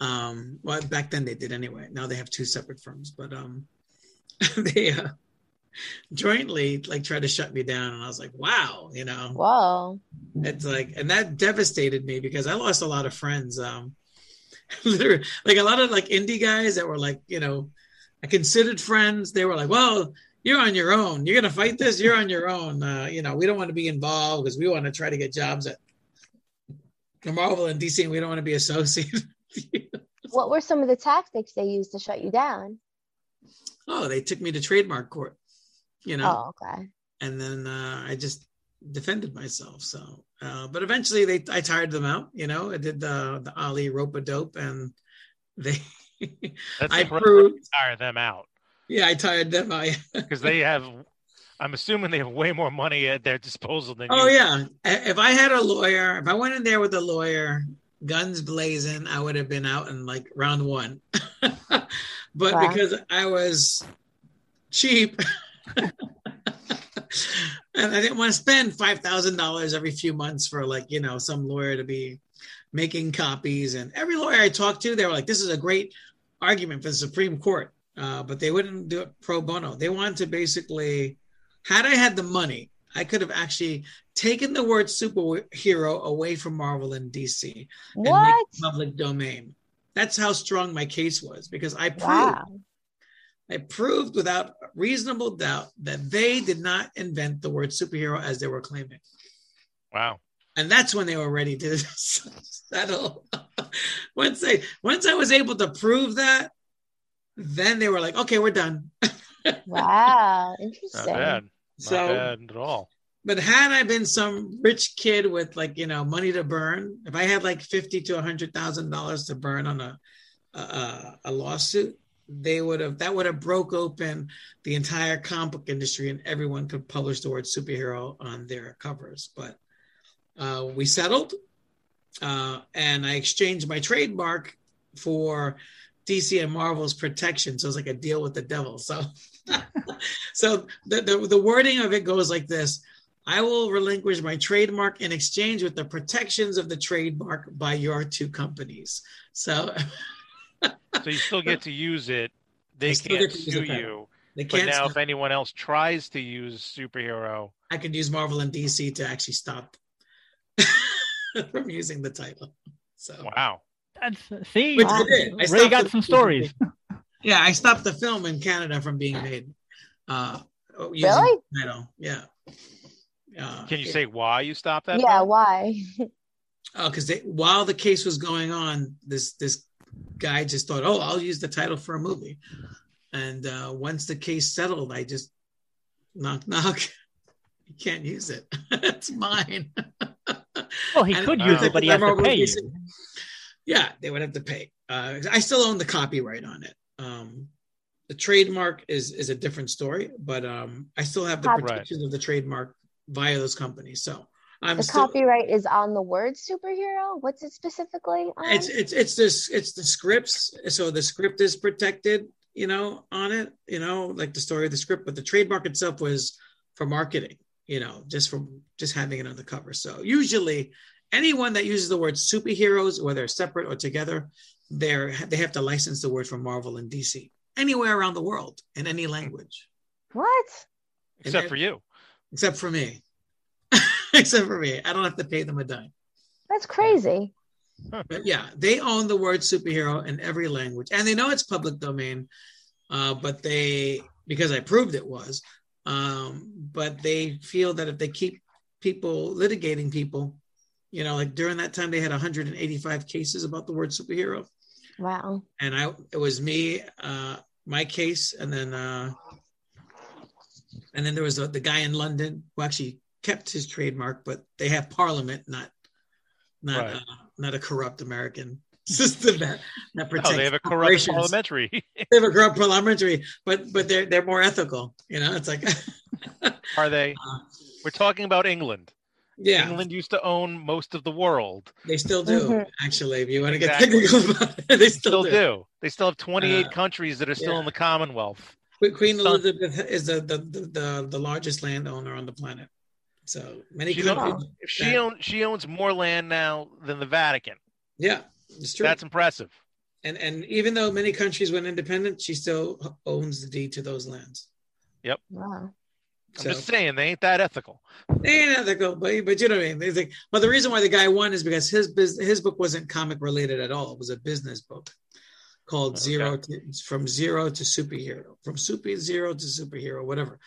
Um, well, back then they did anyway. Now they have two separate firms, but um, they uh, jointly like tried to shut me down, and I was like, wow, you know, Wow. it's like, and that devastated me because I lost a lot of friends. Um, literally, like a lot of like indie guys that were like, you know, I considered friends. They were like, well, you're on your own. You're gonna fight this. You're on your own. Uh, you know, we don't want to be involved because we want to try to get jobs at Marvel and DC, and we don't want to be associated. What were some of the tactics they used to shut you down? oh, they took me to trademark court. You know, Oh, okay. and then uh, I just defended myself. So, uh, but eventually they I tired them out. You know, I did the the Ali rope a dope, and they That's I proved. to tire them out Yeah, I tired them out. because they have. I'm assuming they have way more money at their disposal than you. oh you. yeah, if I had a lawyer, if I went in there with a lawyer, guns blazing, I would have been out in like round one. but Wow. because I was cheap. and I didn't want to spend five thousand dollars every few months for like you know some lawyer to be making copies. And every lawyer I talked to, they were like, "This is a great argument for the Supreme Court," uh, but they wouldn't do it pro bono. They wanted to basically, had I had the money, I could have actually taken the word superhero away from Marvel and DC and make it public domain. That's how strong my case was because I proved Wow. I proved without reasonable doubt that they did not invent the word superhero as they were claiming. Wow. And that's when they were ready to settle. once they once I was able to prove that, then they were like, okay, we're done. Wow. Not Interesting. bad. Not So bad at all. but had I been some rich kid with like you know money to burn, if I had like fifty to a hundred thousand dollars to burn on a, a a lawsuit, they would have that would have broke open the entire comic book industry, and everyone could publish the word superhero on their covers. But uh, we settled, uh, and I exchanged my trademark for DC and Marvel's protection. So it's like a deal with the devil. So, so the, the the wording of it goes like this. I will relinquish my trademark in exchange with the protections of the trademark by your two companies. So So you still get to use it. They can't get to use sue you. they can't. But now, stop- if anyone else tries to use superhero, I can use Marvel and DC to actually stop from using the title. So wow. That's see, Which I did. I Ray got some stories. yeah, I stopped the film in Canada from being made. Uh, using Really? the title. Yeah. Uh, Can you say why you stopped that? Yeah. film? Why? Oh, because while the case was going on, this this guy just thought, "Oh, I'll use the title for a movie." And uh, once the case settled, I just knock knock. You can't use it. it's mine. Well, he And- could uh, use it, but he has to pay you. Yeah, they would have to pay. Uh, I still own the copyright on it. Um, the trademark is is a different story, but um, I still have the Copy- protections of the trademark via those companies. So I'm the still. copyright is on the word superhero. What's it specifically on? it's it's it's this it's the scripts so the script is protected you know on it you know like the story of the script but the trademark itself was for marketing you know just from just having it on the cover so usually anyone that uses the word superheroes whether separate or together they're they have to license the word from marvel and dc anywhere around the world in any language what? Except for you. except for me except for me i don't have to pay them a dime That's crazy. But yeah, they own the word superhero in every language, and they know it's public domain. Uh, but they, because I proved it was, um, but they feel that if they keep people litigating people, you know, like during that time they had 185 cases about the word superhero, Wow. and I it was me, uh, my case, and then uh, and then there was the, the guy in London who actually kept his trademark, but they have Parliament, not not Right. uh, not a corrupt American system that that protects. Oh, they have a corrupt corporations. parliamentary. They have a corrupt parliamentary, but but they're they're more ethical. You know, it's like Are they? We're talking about England. yeah, England used to own most of the world. they still do Mhm. actually. If you want to Exactly. get technical about it, they They still, still do. do. They still have 28 Uh, countries that are still yeah. in the Commonwealth. Queen- Queen Son- Elizabeth is the the, the the the largest landowner on the planet. So many She countries. If she that- owns, she owns more land now than the Vatican. yeah, it's true. That's impressive. and and even though many countries went independent, she still owns the deed to those lands. Yep. Wow. I'm So- just saying they ain't that ethical. They ain't ethical, but but you know what I mean. It's like, well, the reason why the guy won is because his business, his book wasn't comic related at all. It was a business book called Okay. Zero to, from Zero to Superhero, from Super Zero to Superhero, whatever.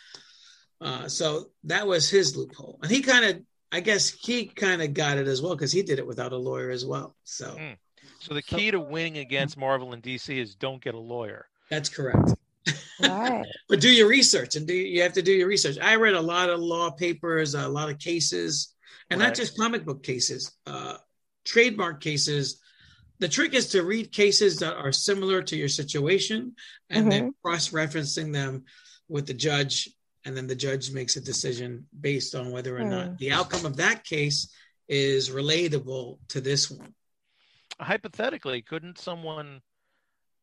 Uh, so that was his loophole, and he kind of, I guess, he kind of got it as well because he did it without a lawyer as well. So Mm. So the key to winning against Marvel and DC is don't get a lawyer. that's correct. All right. but do your research and do you have to do your research i read a lot of law papers a lot of cases and Right. not just comic book cases uh trademark cases the trick is to read cases that are similar to your situation and then cross-referencing them with the judge and then the judge makes a decision based on whether or Hmm. not the outcome of that case is relatable to this one Hypothetically, couldn't someone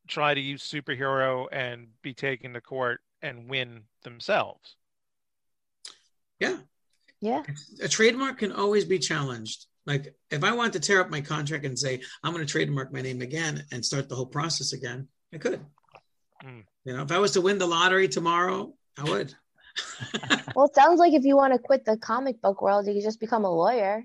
try to use superhero and be taken to court and win themselves? yeah Yeah. a trademark can always be challenged. Like if I want to tear up my contract and say I'm going to trademark my name again and start the whole process again, I could. Mm. You know, if I was to win the lottery tomorrow, I would. Well, it sounds like if you want to quit the comic book world, you could just become a lawyer.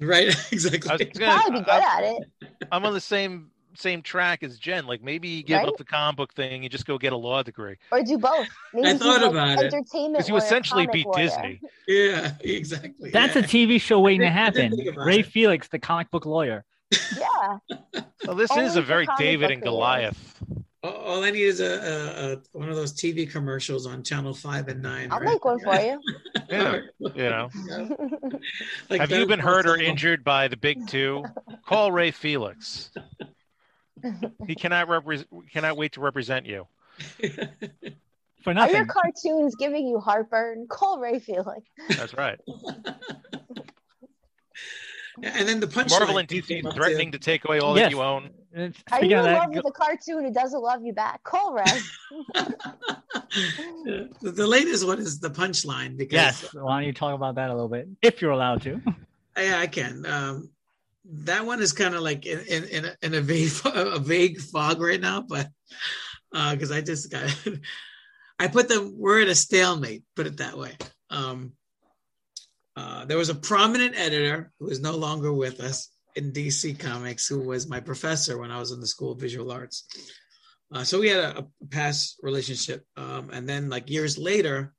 Right? I was exactly. gonna- Probably be good I- at it. I'm on the same same track as Jen. Like maybe you give Right? up the comic book thing, you just go get a law degree. Or do both. Maybe I he's thought like about it. entertainment Because you essentially beat lawyer. Disney. Yeah, exactly. That's yeah. a TV show waiting to happen. Ray it. Felix, the comic book lawyer. Yeah. Well, this Only is a very David and. Goliath. All- All I need is a, a, a one of those TV commercials on Channel Five and Nine. I'll right? make one for you. Yeah, you know. Like Have you been hurt or injured by the big two? Call Ray Felix. He cannot repre- cannot wait to represent you. For Are your nothing. cartoons giving you heartburn? Call Ray Felix. That's right. And then the punchline. Marvel and DC threatening to take away all that you own. Uh, Are you of in love with a cartoon who doesn't love you back? Call Ray. the, the latest one is the punchline because yes. Why don't you talk about that a little bit, if you're allowed to? Yeah, I can. Um, that one is kind of like in in, in, a, in a vague a vague fog right now, but because I just got I put the we're at a stalemate. Put it that way. Um, uh, there was a prominent editor who is no longer with us in DC Comics, who was my professor when I was in the School of Visual Arts. Uh, so we had a, a past relationship, um, and then like years later,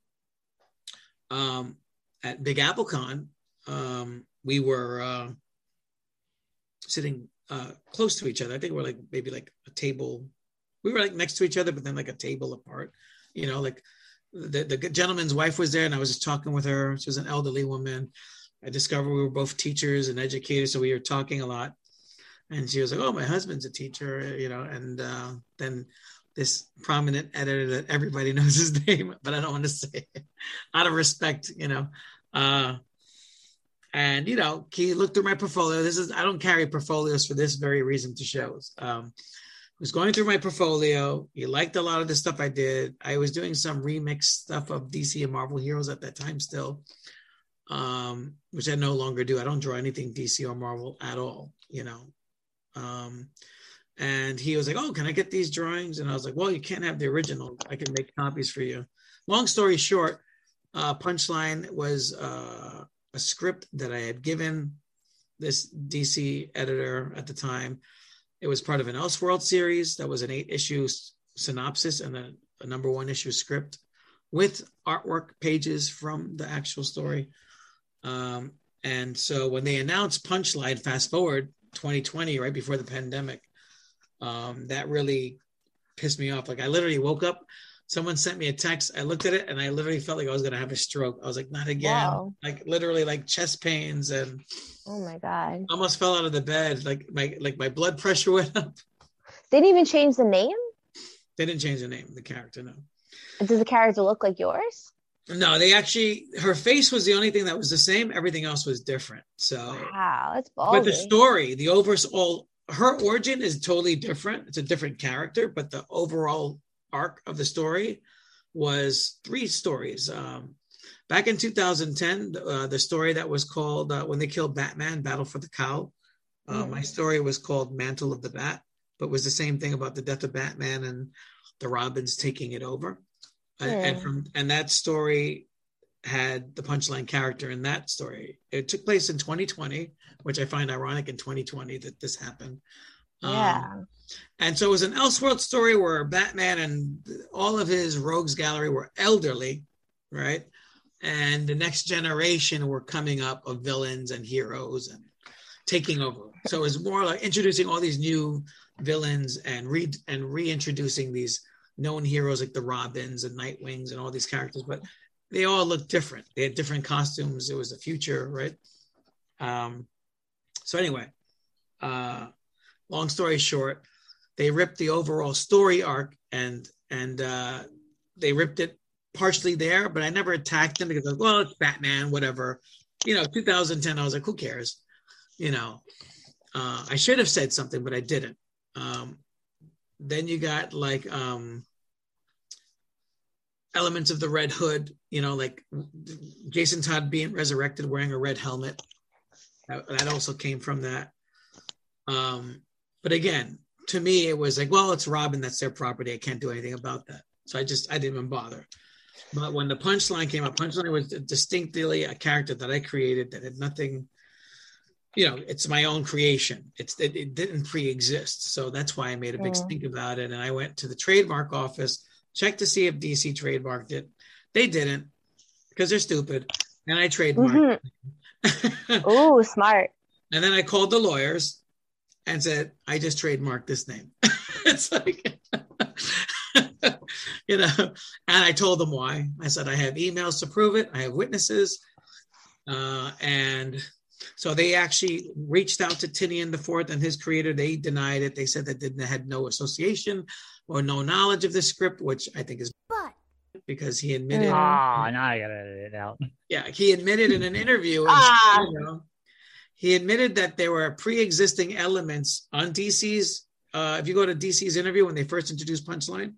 um, at Big Apple Con, um, we were uh, sitting uh, close to each other. I think we're like maybe like a table. We were like next to each other, but then like a table apart. You know, like the the gentleman's wife was there, and I was just talking with her. She was an elderly woman. I discovered we were both teachers and educators, so we were talking a lot. And she was like, "Oh, my husband's a teacher," you know. And uh, then this prominent editor that everybody knows his name, but I don't want to say it out of respect, you know. Uh, and you know, he looked through my portfolio. This is I don't carry portfolios for this very reason to shows. Um, was going through my portfolio. He liked a lot of the stuff I did. I was doing some remix stuff of DC and Marvel heroes at that time still, um, which I no longer do. I don't draw anything DC or Marvel at all, you know. Um, and he was like, "Oh, can I get these drawings?" And I was like, "Well, you can't have the original. I can make copies for you." Long story short, uh, Punchline was uh, a script that I had given this DC editor at the time. It was part of an Elseworld series that was an eight issue synopsis and a, a number one issue script with artwork pages from the actual story. Um, and so when they announced Punchline, fast forward 2020, right before the pandemic, um, that really pissed me off. Like I literally woke up, someone sent me a text. I looked at it and I literally felt like I was going to have a stroke. I was like, not again. Wow. Like literally like chest pains and Oh my god. almost fell out of the bed. Like my, like my blood pressure went up. They didn't even change the name? They didn't change the name the character. No, Does the character look like yours? no, they actually, her face was the only thing that was the same. Everything else was different. So, Wow, that's but the story, the overall, her origin is totally different. It's a different character, but the overall arc of the story was three stories. Um, back in 2010, uh, the story that was called uh, when they killed Batman, Battle for the Cowl. Uh, Hmm. My story was called Mantle of the Bat. but was the same thing about the death of Batman and the Robins taking it over. And- And from and that story had the punchline character in that story. It took place in 2020, which I find ironic in 2020 that this happened. Um, Yeah. and so it was an Elseworld story where Batman and all of his rogues gallery were elderly, right? And the next generation were coming up of villains and heroes and taking over. So it was more like introducing all these new villains and re and reintroducing these known heroes like the Robins and Nightwings and all these characters, but they all looked different. They had different costumes. It was the future, right? Um, so anyway, uh, long story short, they ripped the overall story arc and and uh, they ripped it partially there, but I never attacked them because well, it's Batman, whatever. You know, 2010, I was like, who cares? You know, uh, I should have said something, but I didn't. Um, then you got like um, elements of the Red Hood, you know, like Jason Todd being resurrected wearing a red helmet. That, that also came from that. Um, but again, to me, it was like, well, it's Robin, that's their property. I can't do anything about that. So I just, I didn't even bother. But when the punchline came up, punchline was distinctly a character that I created that had nothing, you know, it's my own creation. It's it, it didn't pre-exist, so that's why I made a big Mm. stink about it. And I went to the trademark office, checked to see if DC trademarked it. They didn't because they're stupid, and I trademarked. it. Oh, smart. And then I called the lawyers and said, I just trademarked this name. it's like, you know, and I told them why. I said, I have emails to prove it, I have witnesses. Uh, and so they actually reached out to Tynion the Fourth and his creator. They denied it. They said that they had no association or no knowledge of the script, which I think is but because he admitted. Ah, now I gotta edit it out. Yeah, he admitted in an interview. in Ah. Chicago, he admitted that there were pre-existing elements on DC's. Uh, if you go to DC's interview when they first introduced Punchline,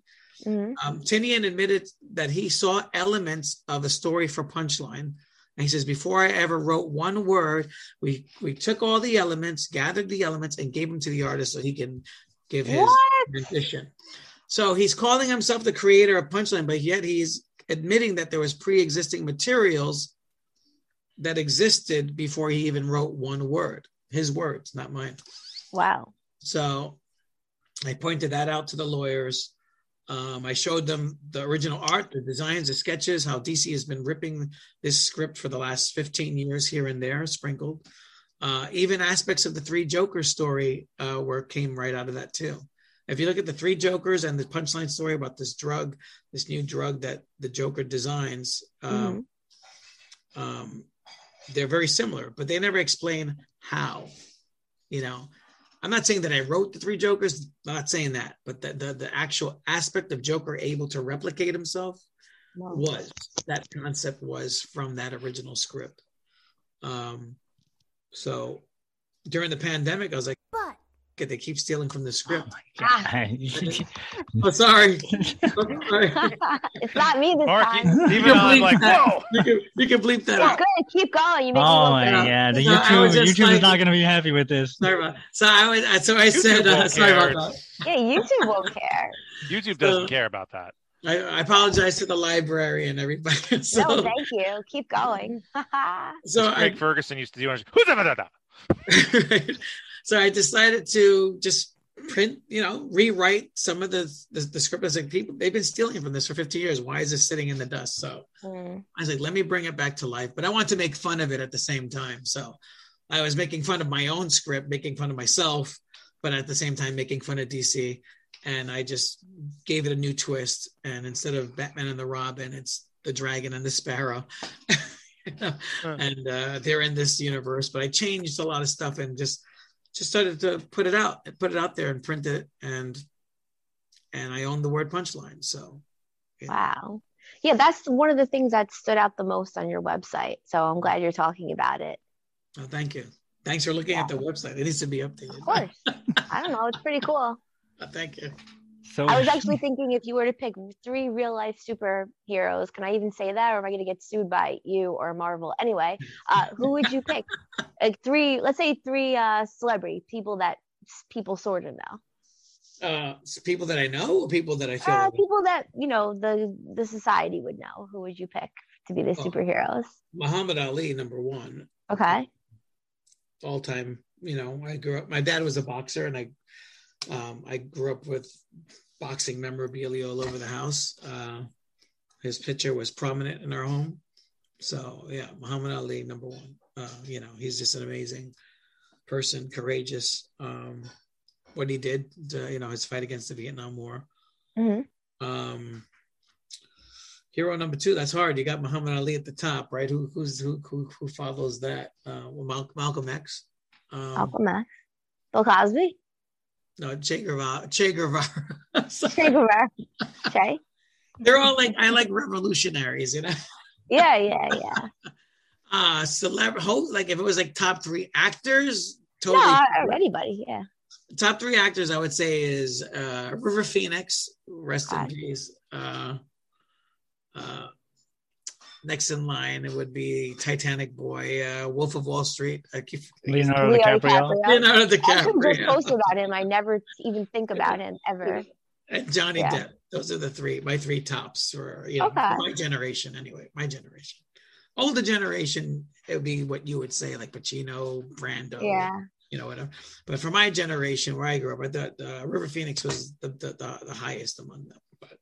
Mhm. um, Tynion admitted that he saw elements of a story for Punchline. And he says, before I ever wrote one word, we we took all the elements, gathered the elements, and gave them to the artist so he can give his What? rendition. So he's calling himself the creator of Punchline, but yet he's admitting that there was pre-existing materials that existed before he even wrote one word. His words, not mine. Wow. So I pointed that out to the lawyers. Um, I showed them the original art, the designs, the sketches, how DC has been ripping this script for the last 15 years here and there, sprinkled. Uh, even aspects of the Three Jokers story uh, were came right out of that too. If you look at the Three Jokers and the punchline story about this drug, this new drug that the Joker designs, um, um, they're very similar, but they never explain how. You know, I'm not saying that I wrote the Three Jokers, I'm not saying that, but the the, the actual aspect of Joker able to replicate himself was that concept was from that original script. Um, so during the pandemic, I was like, "Okay, they keep stealing from the Oh script." my Oh, sorry. sorry. it's not me this Mark, time. even I'm like, whoa. You can, you can bleep that It's out. good. Keep going. You make oh me my look the No, I was YouTube just YouTube is not gonna be happy with this. Sorry about. So I was. So I said. Uh, sorry care. about that. Yeah, YouTube won't care. YouTube doesn't So- care about that. I, I apologize to the library and everybody. So, No, thank you. Keep going. so I, Ferguson used to do. Who's that? So I decided to just print, you know, rewrite some of the the, the script. I was like, people, they've been stealing from this for 50 years. Why is this sitting in the dust? So Mm. I was like, let me bring it back to life. But I want to make fun of it at the same time. So I was making fun of my own script, making fun of myself, but at the same time making fun of DC. And I just gave it a new twist. And instead of Batman and the Robin, it's the Dragon and the Sparrow. You know? Huh. And uh, they're in this universe. But I changed a lot of stuff and just just started to put it out, put it out there and print it. And and I own the word punchline. So yeah. Wow. Yeah, that's one of the things that stood out the most on your website. So I'm glad you're talking about it. Oh, thank you. Thanks for looking at the website. It needs to be updated. Of course. I don't know. It's pretty cool. Thank you. So I was actually thinking if you were to pick three real life superheroes, can I even say that, or am I going to get sued by you or Marvel? Anyway, uh, who would you pick? Like three, let's say three uh, celebrity people that people sort of know. Uh, people that I know, or people that I feel. Uh, people that you know the the society would know. Who would you pick to be the Oh. superheroes? Muhammad Ali, number one, Okay. all time. You know, I grew up. My dad was a boxer, and I, um, I grew up with boxing memorabilia all over the house. Uh, his picture was prominent in our home. So yeah, Muhammad Ali, number one. Uh, you know, he's just an amazing person, courageous. Um, what he did, to, you know, his fight against the Vietnam War. hmm Um, hero number two, that's hard. You got Muhammad Ali at the top, right? Who who's who who, who follows that? Uh, well, Mal- Malcolm X. Um, Malcolm X. Bill Cosby. No, Che Guevara. Che Guevara. Che Guevara. Che. They're all like I like revolutionaries, you know. Yeah, yeah, yeah. Uh celebrity like if it was like top three actors, No, totally uh, anybody. Yeah. top three actors I would say is uh River Phoenix, rest in peace. Uh uh next in line it would be Titanic Boy, uh Wolf of Wall Street. I keep Leonardo Leo DiCaprio. Leonardo I can just DiCaprio post about him. I never even think about him ever. and Johnny Yeah. Depp. Those are the three, my three tops for you know Okay. my generation anyway. My generation. Older generation, it would be what you would say, like Pacino, Brando, Yeah. you know, whatever. But for my generation, where I grew up, I thought uh, River Phoenix was the, the the the highest among them. But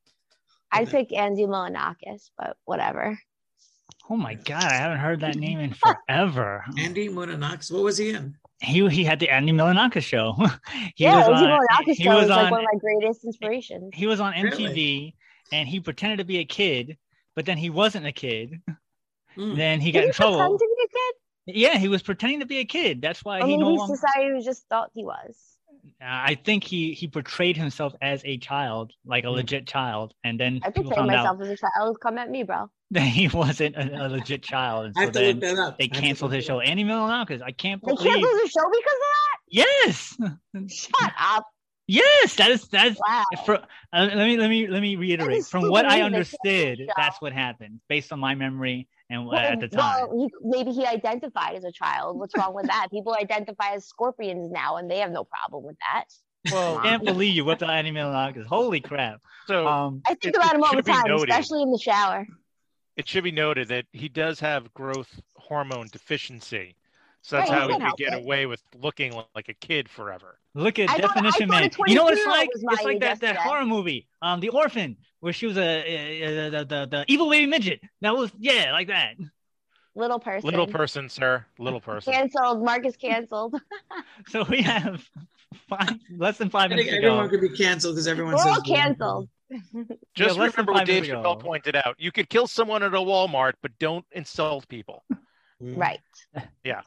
I'd pick Andy Milonakis, but whatever. Oh my god, I haven't heard that name in forever. Andy Milonakis, what was he in? He he had the Andy Milonakis show. he yeah, was Andy on, show was is like one of my greatest inspirations. he was on Really? MTV and he pretended to be a kid, but then he wasn't a kid. Hmm. Then he Did got in he pretend trouble. to be a kid? Yeah, he was pretending to be a kid. That's why Or he no longer. society just thought he was. I think he he portrayed himself as a child, like a Hmm. legit child, and then I portrayed myself out as a child. Come at me, bro. That he wasn't a, a legit child, and I so have to look then that up. they I have to canceled his show. up. Andy Milonakis, I can't believe They believe. canceled the show because of Yes, that. Shut up! yes, that is that's Wow. For, uh, let me let me let me reiterate. From what I reason they canceled the understood, that's what happened, based on my memory and Well, at the time. well, he, maybe he identified as a child. What's wrong with that? People identify as scorpions now, and they have no problem with that. Well, Can't believe you whipped out Andy Milonakis. Holy crap! so Um, I think about him all the time, noted. especially in the shower. It should be noted that he does have growth hormone deficiency. So that's Right, how he he can't could get it. away with looking like a kid forever. look at I Definition thought Man. You know what it's like? It's like that, that horror movie, um, The Orphan, where she was a, a, a- the, the the evil baby midget. That was yeah, like that. Little person. Little person, sir. Little person. Canceled. Marcus canceled. So we have five, less than five I think minutes to everyone go. could be canceled because everyone We're all canceled. Just Yeah, remember what Dave minutes Chappelle pointed out. You could kill someone at a Walmart, but don't insult people. Mm. Right. Yeah,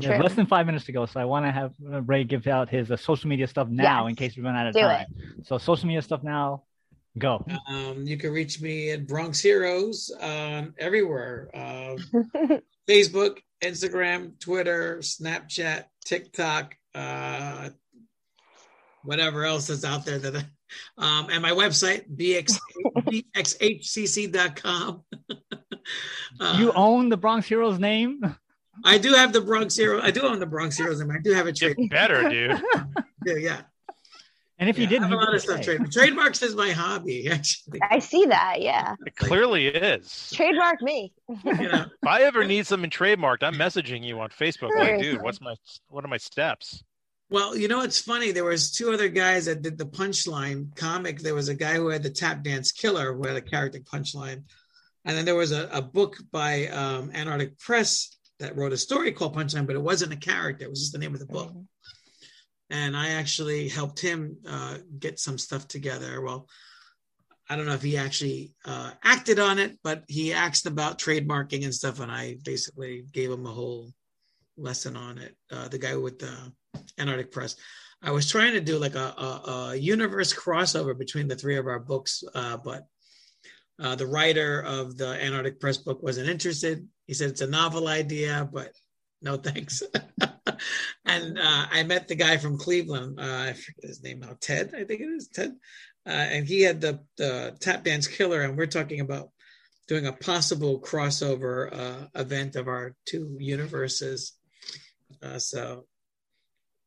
True. less than five minutes to go. So I want to have uh, Ray give out his uh, social media stuff now Yes. in case we run out of Do time. So social media stuff now. Go. Um, you can reach me at Bronx Heroes um, everywhere. Uh, Facebook, Instagram, Twitter, Snapchat, TikTok, uh, whatever else is out there that um, and my website bx bxhcc.com. uh, you own the Bronx Heroes name? I do have the Bronx Hero. I do own the Bronx Heroes, and I do have a trade. Better, dude. Yeah, yeah. And if you Yeah, I didn't, have a lot could of stuff say. trade. Trademarks is my hobby, actually. I see that. Yeah. It clearly is. Trademark me. You know, If I ever need something trademarked, I'm messaging you on Facebook. Like, Seriously. dude, what's my what are my steps? Well, you know what's funny? There was two other guys that did the punchline comic. There was a guy who had the tap dance killer who had a character punchline, and then there was a, a book by um, Antarctic Press that wrote a story called Punchline, but it wasn't a character; it was just the name of the book. And I actually helped him uh, get some stuff together. Well, I don't know if he actually uh, acted on it, but he asked about trademarking and stuff, and I basically gave him a whole lesson on it. Uh, the guy with the Antarctic Press. I was trying to do like a, a, a universe crossover between the three of our books, uh, but uh, the writer of the Antarctic Press book wasn't interested. He said it's a novel idea, but no thanks. and uh, I met the guy from Cleveland. Uh, I forget his name now. Ted, I think it is Ted. Uh, and he had the the tap dance killer, and we're talking about doing a possible crossover uh, event of our two universes. So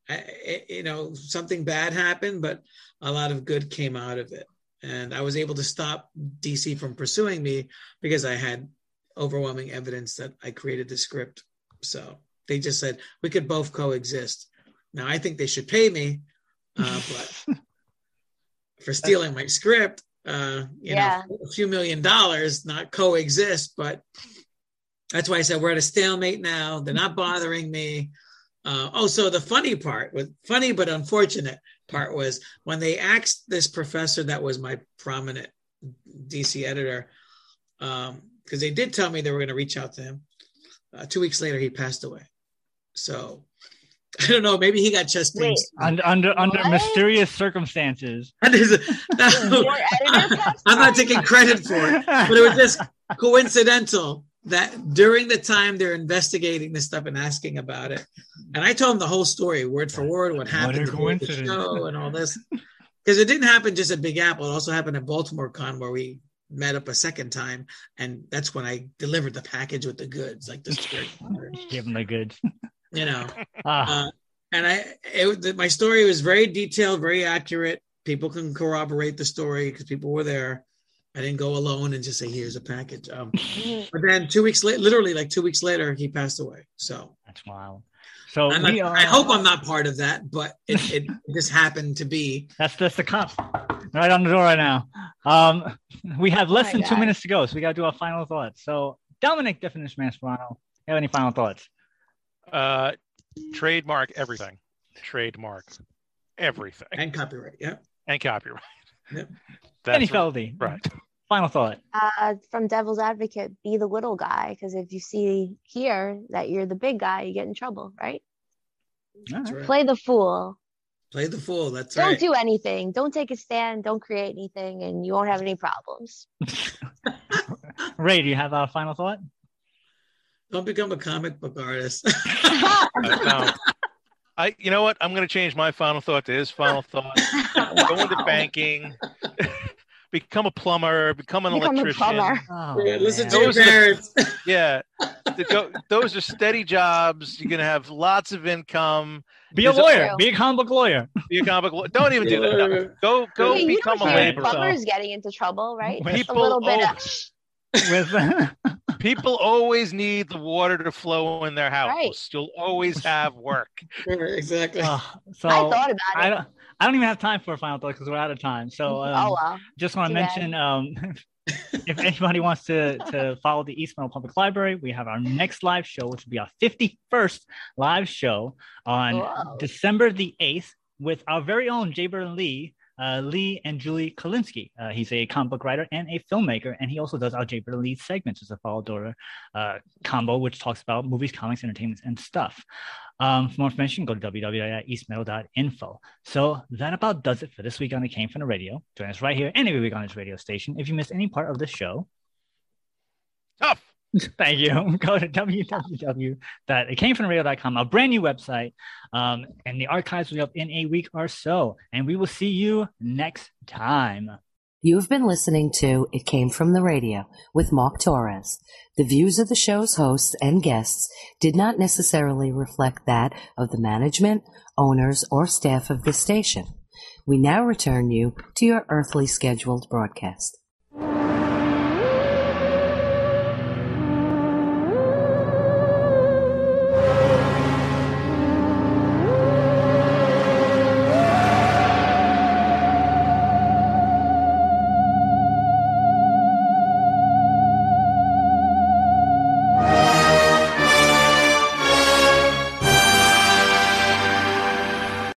I, you know, something bad happened, but a lot of good came out of it. And I was able to stop DC from pursuing me because I had overwhelming evidence that I created the script. So they just said we could both coexist. Now I think they should pay me, uh, but for stealing my script, uh, you Yeah. know, a few million dollars, not coexist. But that's why I said we're at a stalemate now. They're not bothering me. Uh, oh, so the funny part was funny but unfortunate part was when they asked this professor that was my prominent DC editor, because they did tell me they were going to reach out to him. Uh, two weeks later, he passed away. So I don't know. Maybe he got chest pains. Under under under mysterious circumstances. And no, Your editor passed I'm not taking credit for it, but it was just coincidental that during the time they're investigating this stuff and asking about it, and I told them the whole story, word for word, what happened during the show and all this, because it didn't happen just at Big Apple. It also happened at Baltimore Con where we met up a second time, and that's when I delivered the package with the goods, like this Give them the goods. you know. Ah, Uh, and I, it, my story was very detailed, very accurate. People can corroborate the story because people were there. I didn't go alone and just say, "Here's a package." Um, but then two weeks later, literally like two weeks later, he passed away. So that's wild. So I'm not- are, I hope I'm not part of that, but it, it just happened to be. That's that's the cop right on the door right now. Um, we have less my than two minutes to go, so we got to do our final thoughts. So, Dominic, definition Masperano, you have any final thoughts? Uh, trademark everything. Trademark everything And copyright, yeah. and copyright. Yep. That's Jenny right. Feldy, right. final thought. Uh, from Devil's Advocate, be the little guy because if you see here that you're the big guy, you get in trouble, right? That's right. right. Play the fool. Play the fool. That's Don't right. do anything. Don't take a stand. Don't create anything, and you won't have any problems. Ray, do you have a final thought? Don't become a comic book artist. Uh, no. I, you know what? I'm going to change my final thought to his final thought. Go into banking, become a plumber, become an Become a electrician. plumber. Oh, Yeah, Listen man. to your Those are the- Yeah, The go- those are steady jobs. You're going to have lots of income. Be a Is lawyer. True. Be a comic book lawyer. Be a comic. book- Don't even do that. No. Go, go, Hey, you become a don't laborer. plumbers getting into trouble, right? Just a People little bit oh, of With People always need the water to flow in their house. Right. You'll always have work. exactly. uh, so I thought about I it. I don't even have time for a final thought because we're out of time. So um, oh just want to mention um, if anybody wants to to follow the East Meadow Public Library, we have our next live show, which will be our 51st live show on Whoa. December the 8th with our very own Jay Burton Lee. Uh, Lee and Julie Kalinsky. Uh, he's a comic book writer and a filmmaker, and he also does Burton Lee segments as a follow daughter uh, combo, which talks about movies, comics, entertainment, and stuff. Um, for more information, go to www.eastmeadow.info. So that about does it for this week on the Came from the Radio. Join us right here any week on this radio station. If you missed any part of the show, Tough. thank you. Go to www.itcamefromtheradio.com, our brand new website, um, and the archives will be up in a week or so. And we will see you next time. You have been listening to It Came From the Radio with Mark Torres. The views of the show's hosts and guests did not necessarily reflect that of the management, owners, or staff of this station. We now return you to your earthly scheduled broadcast.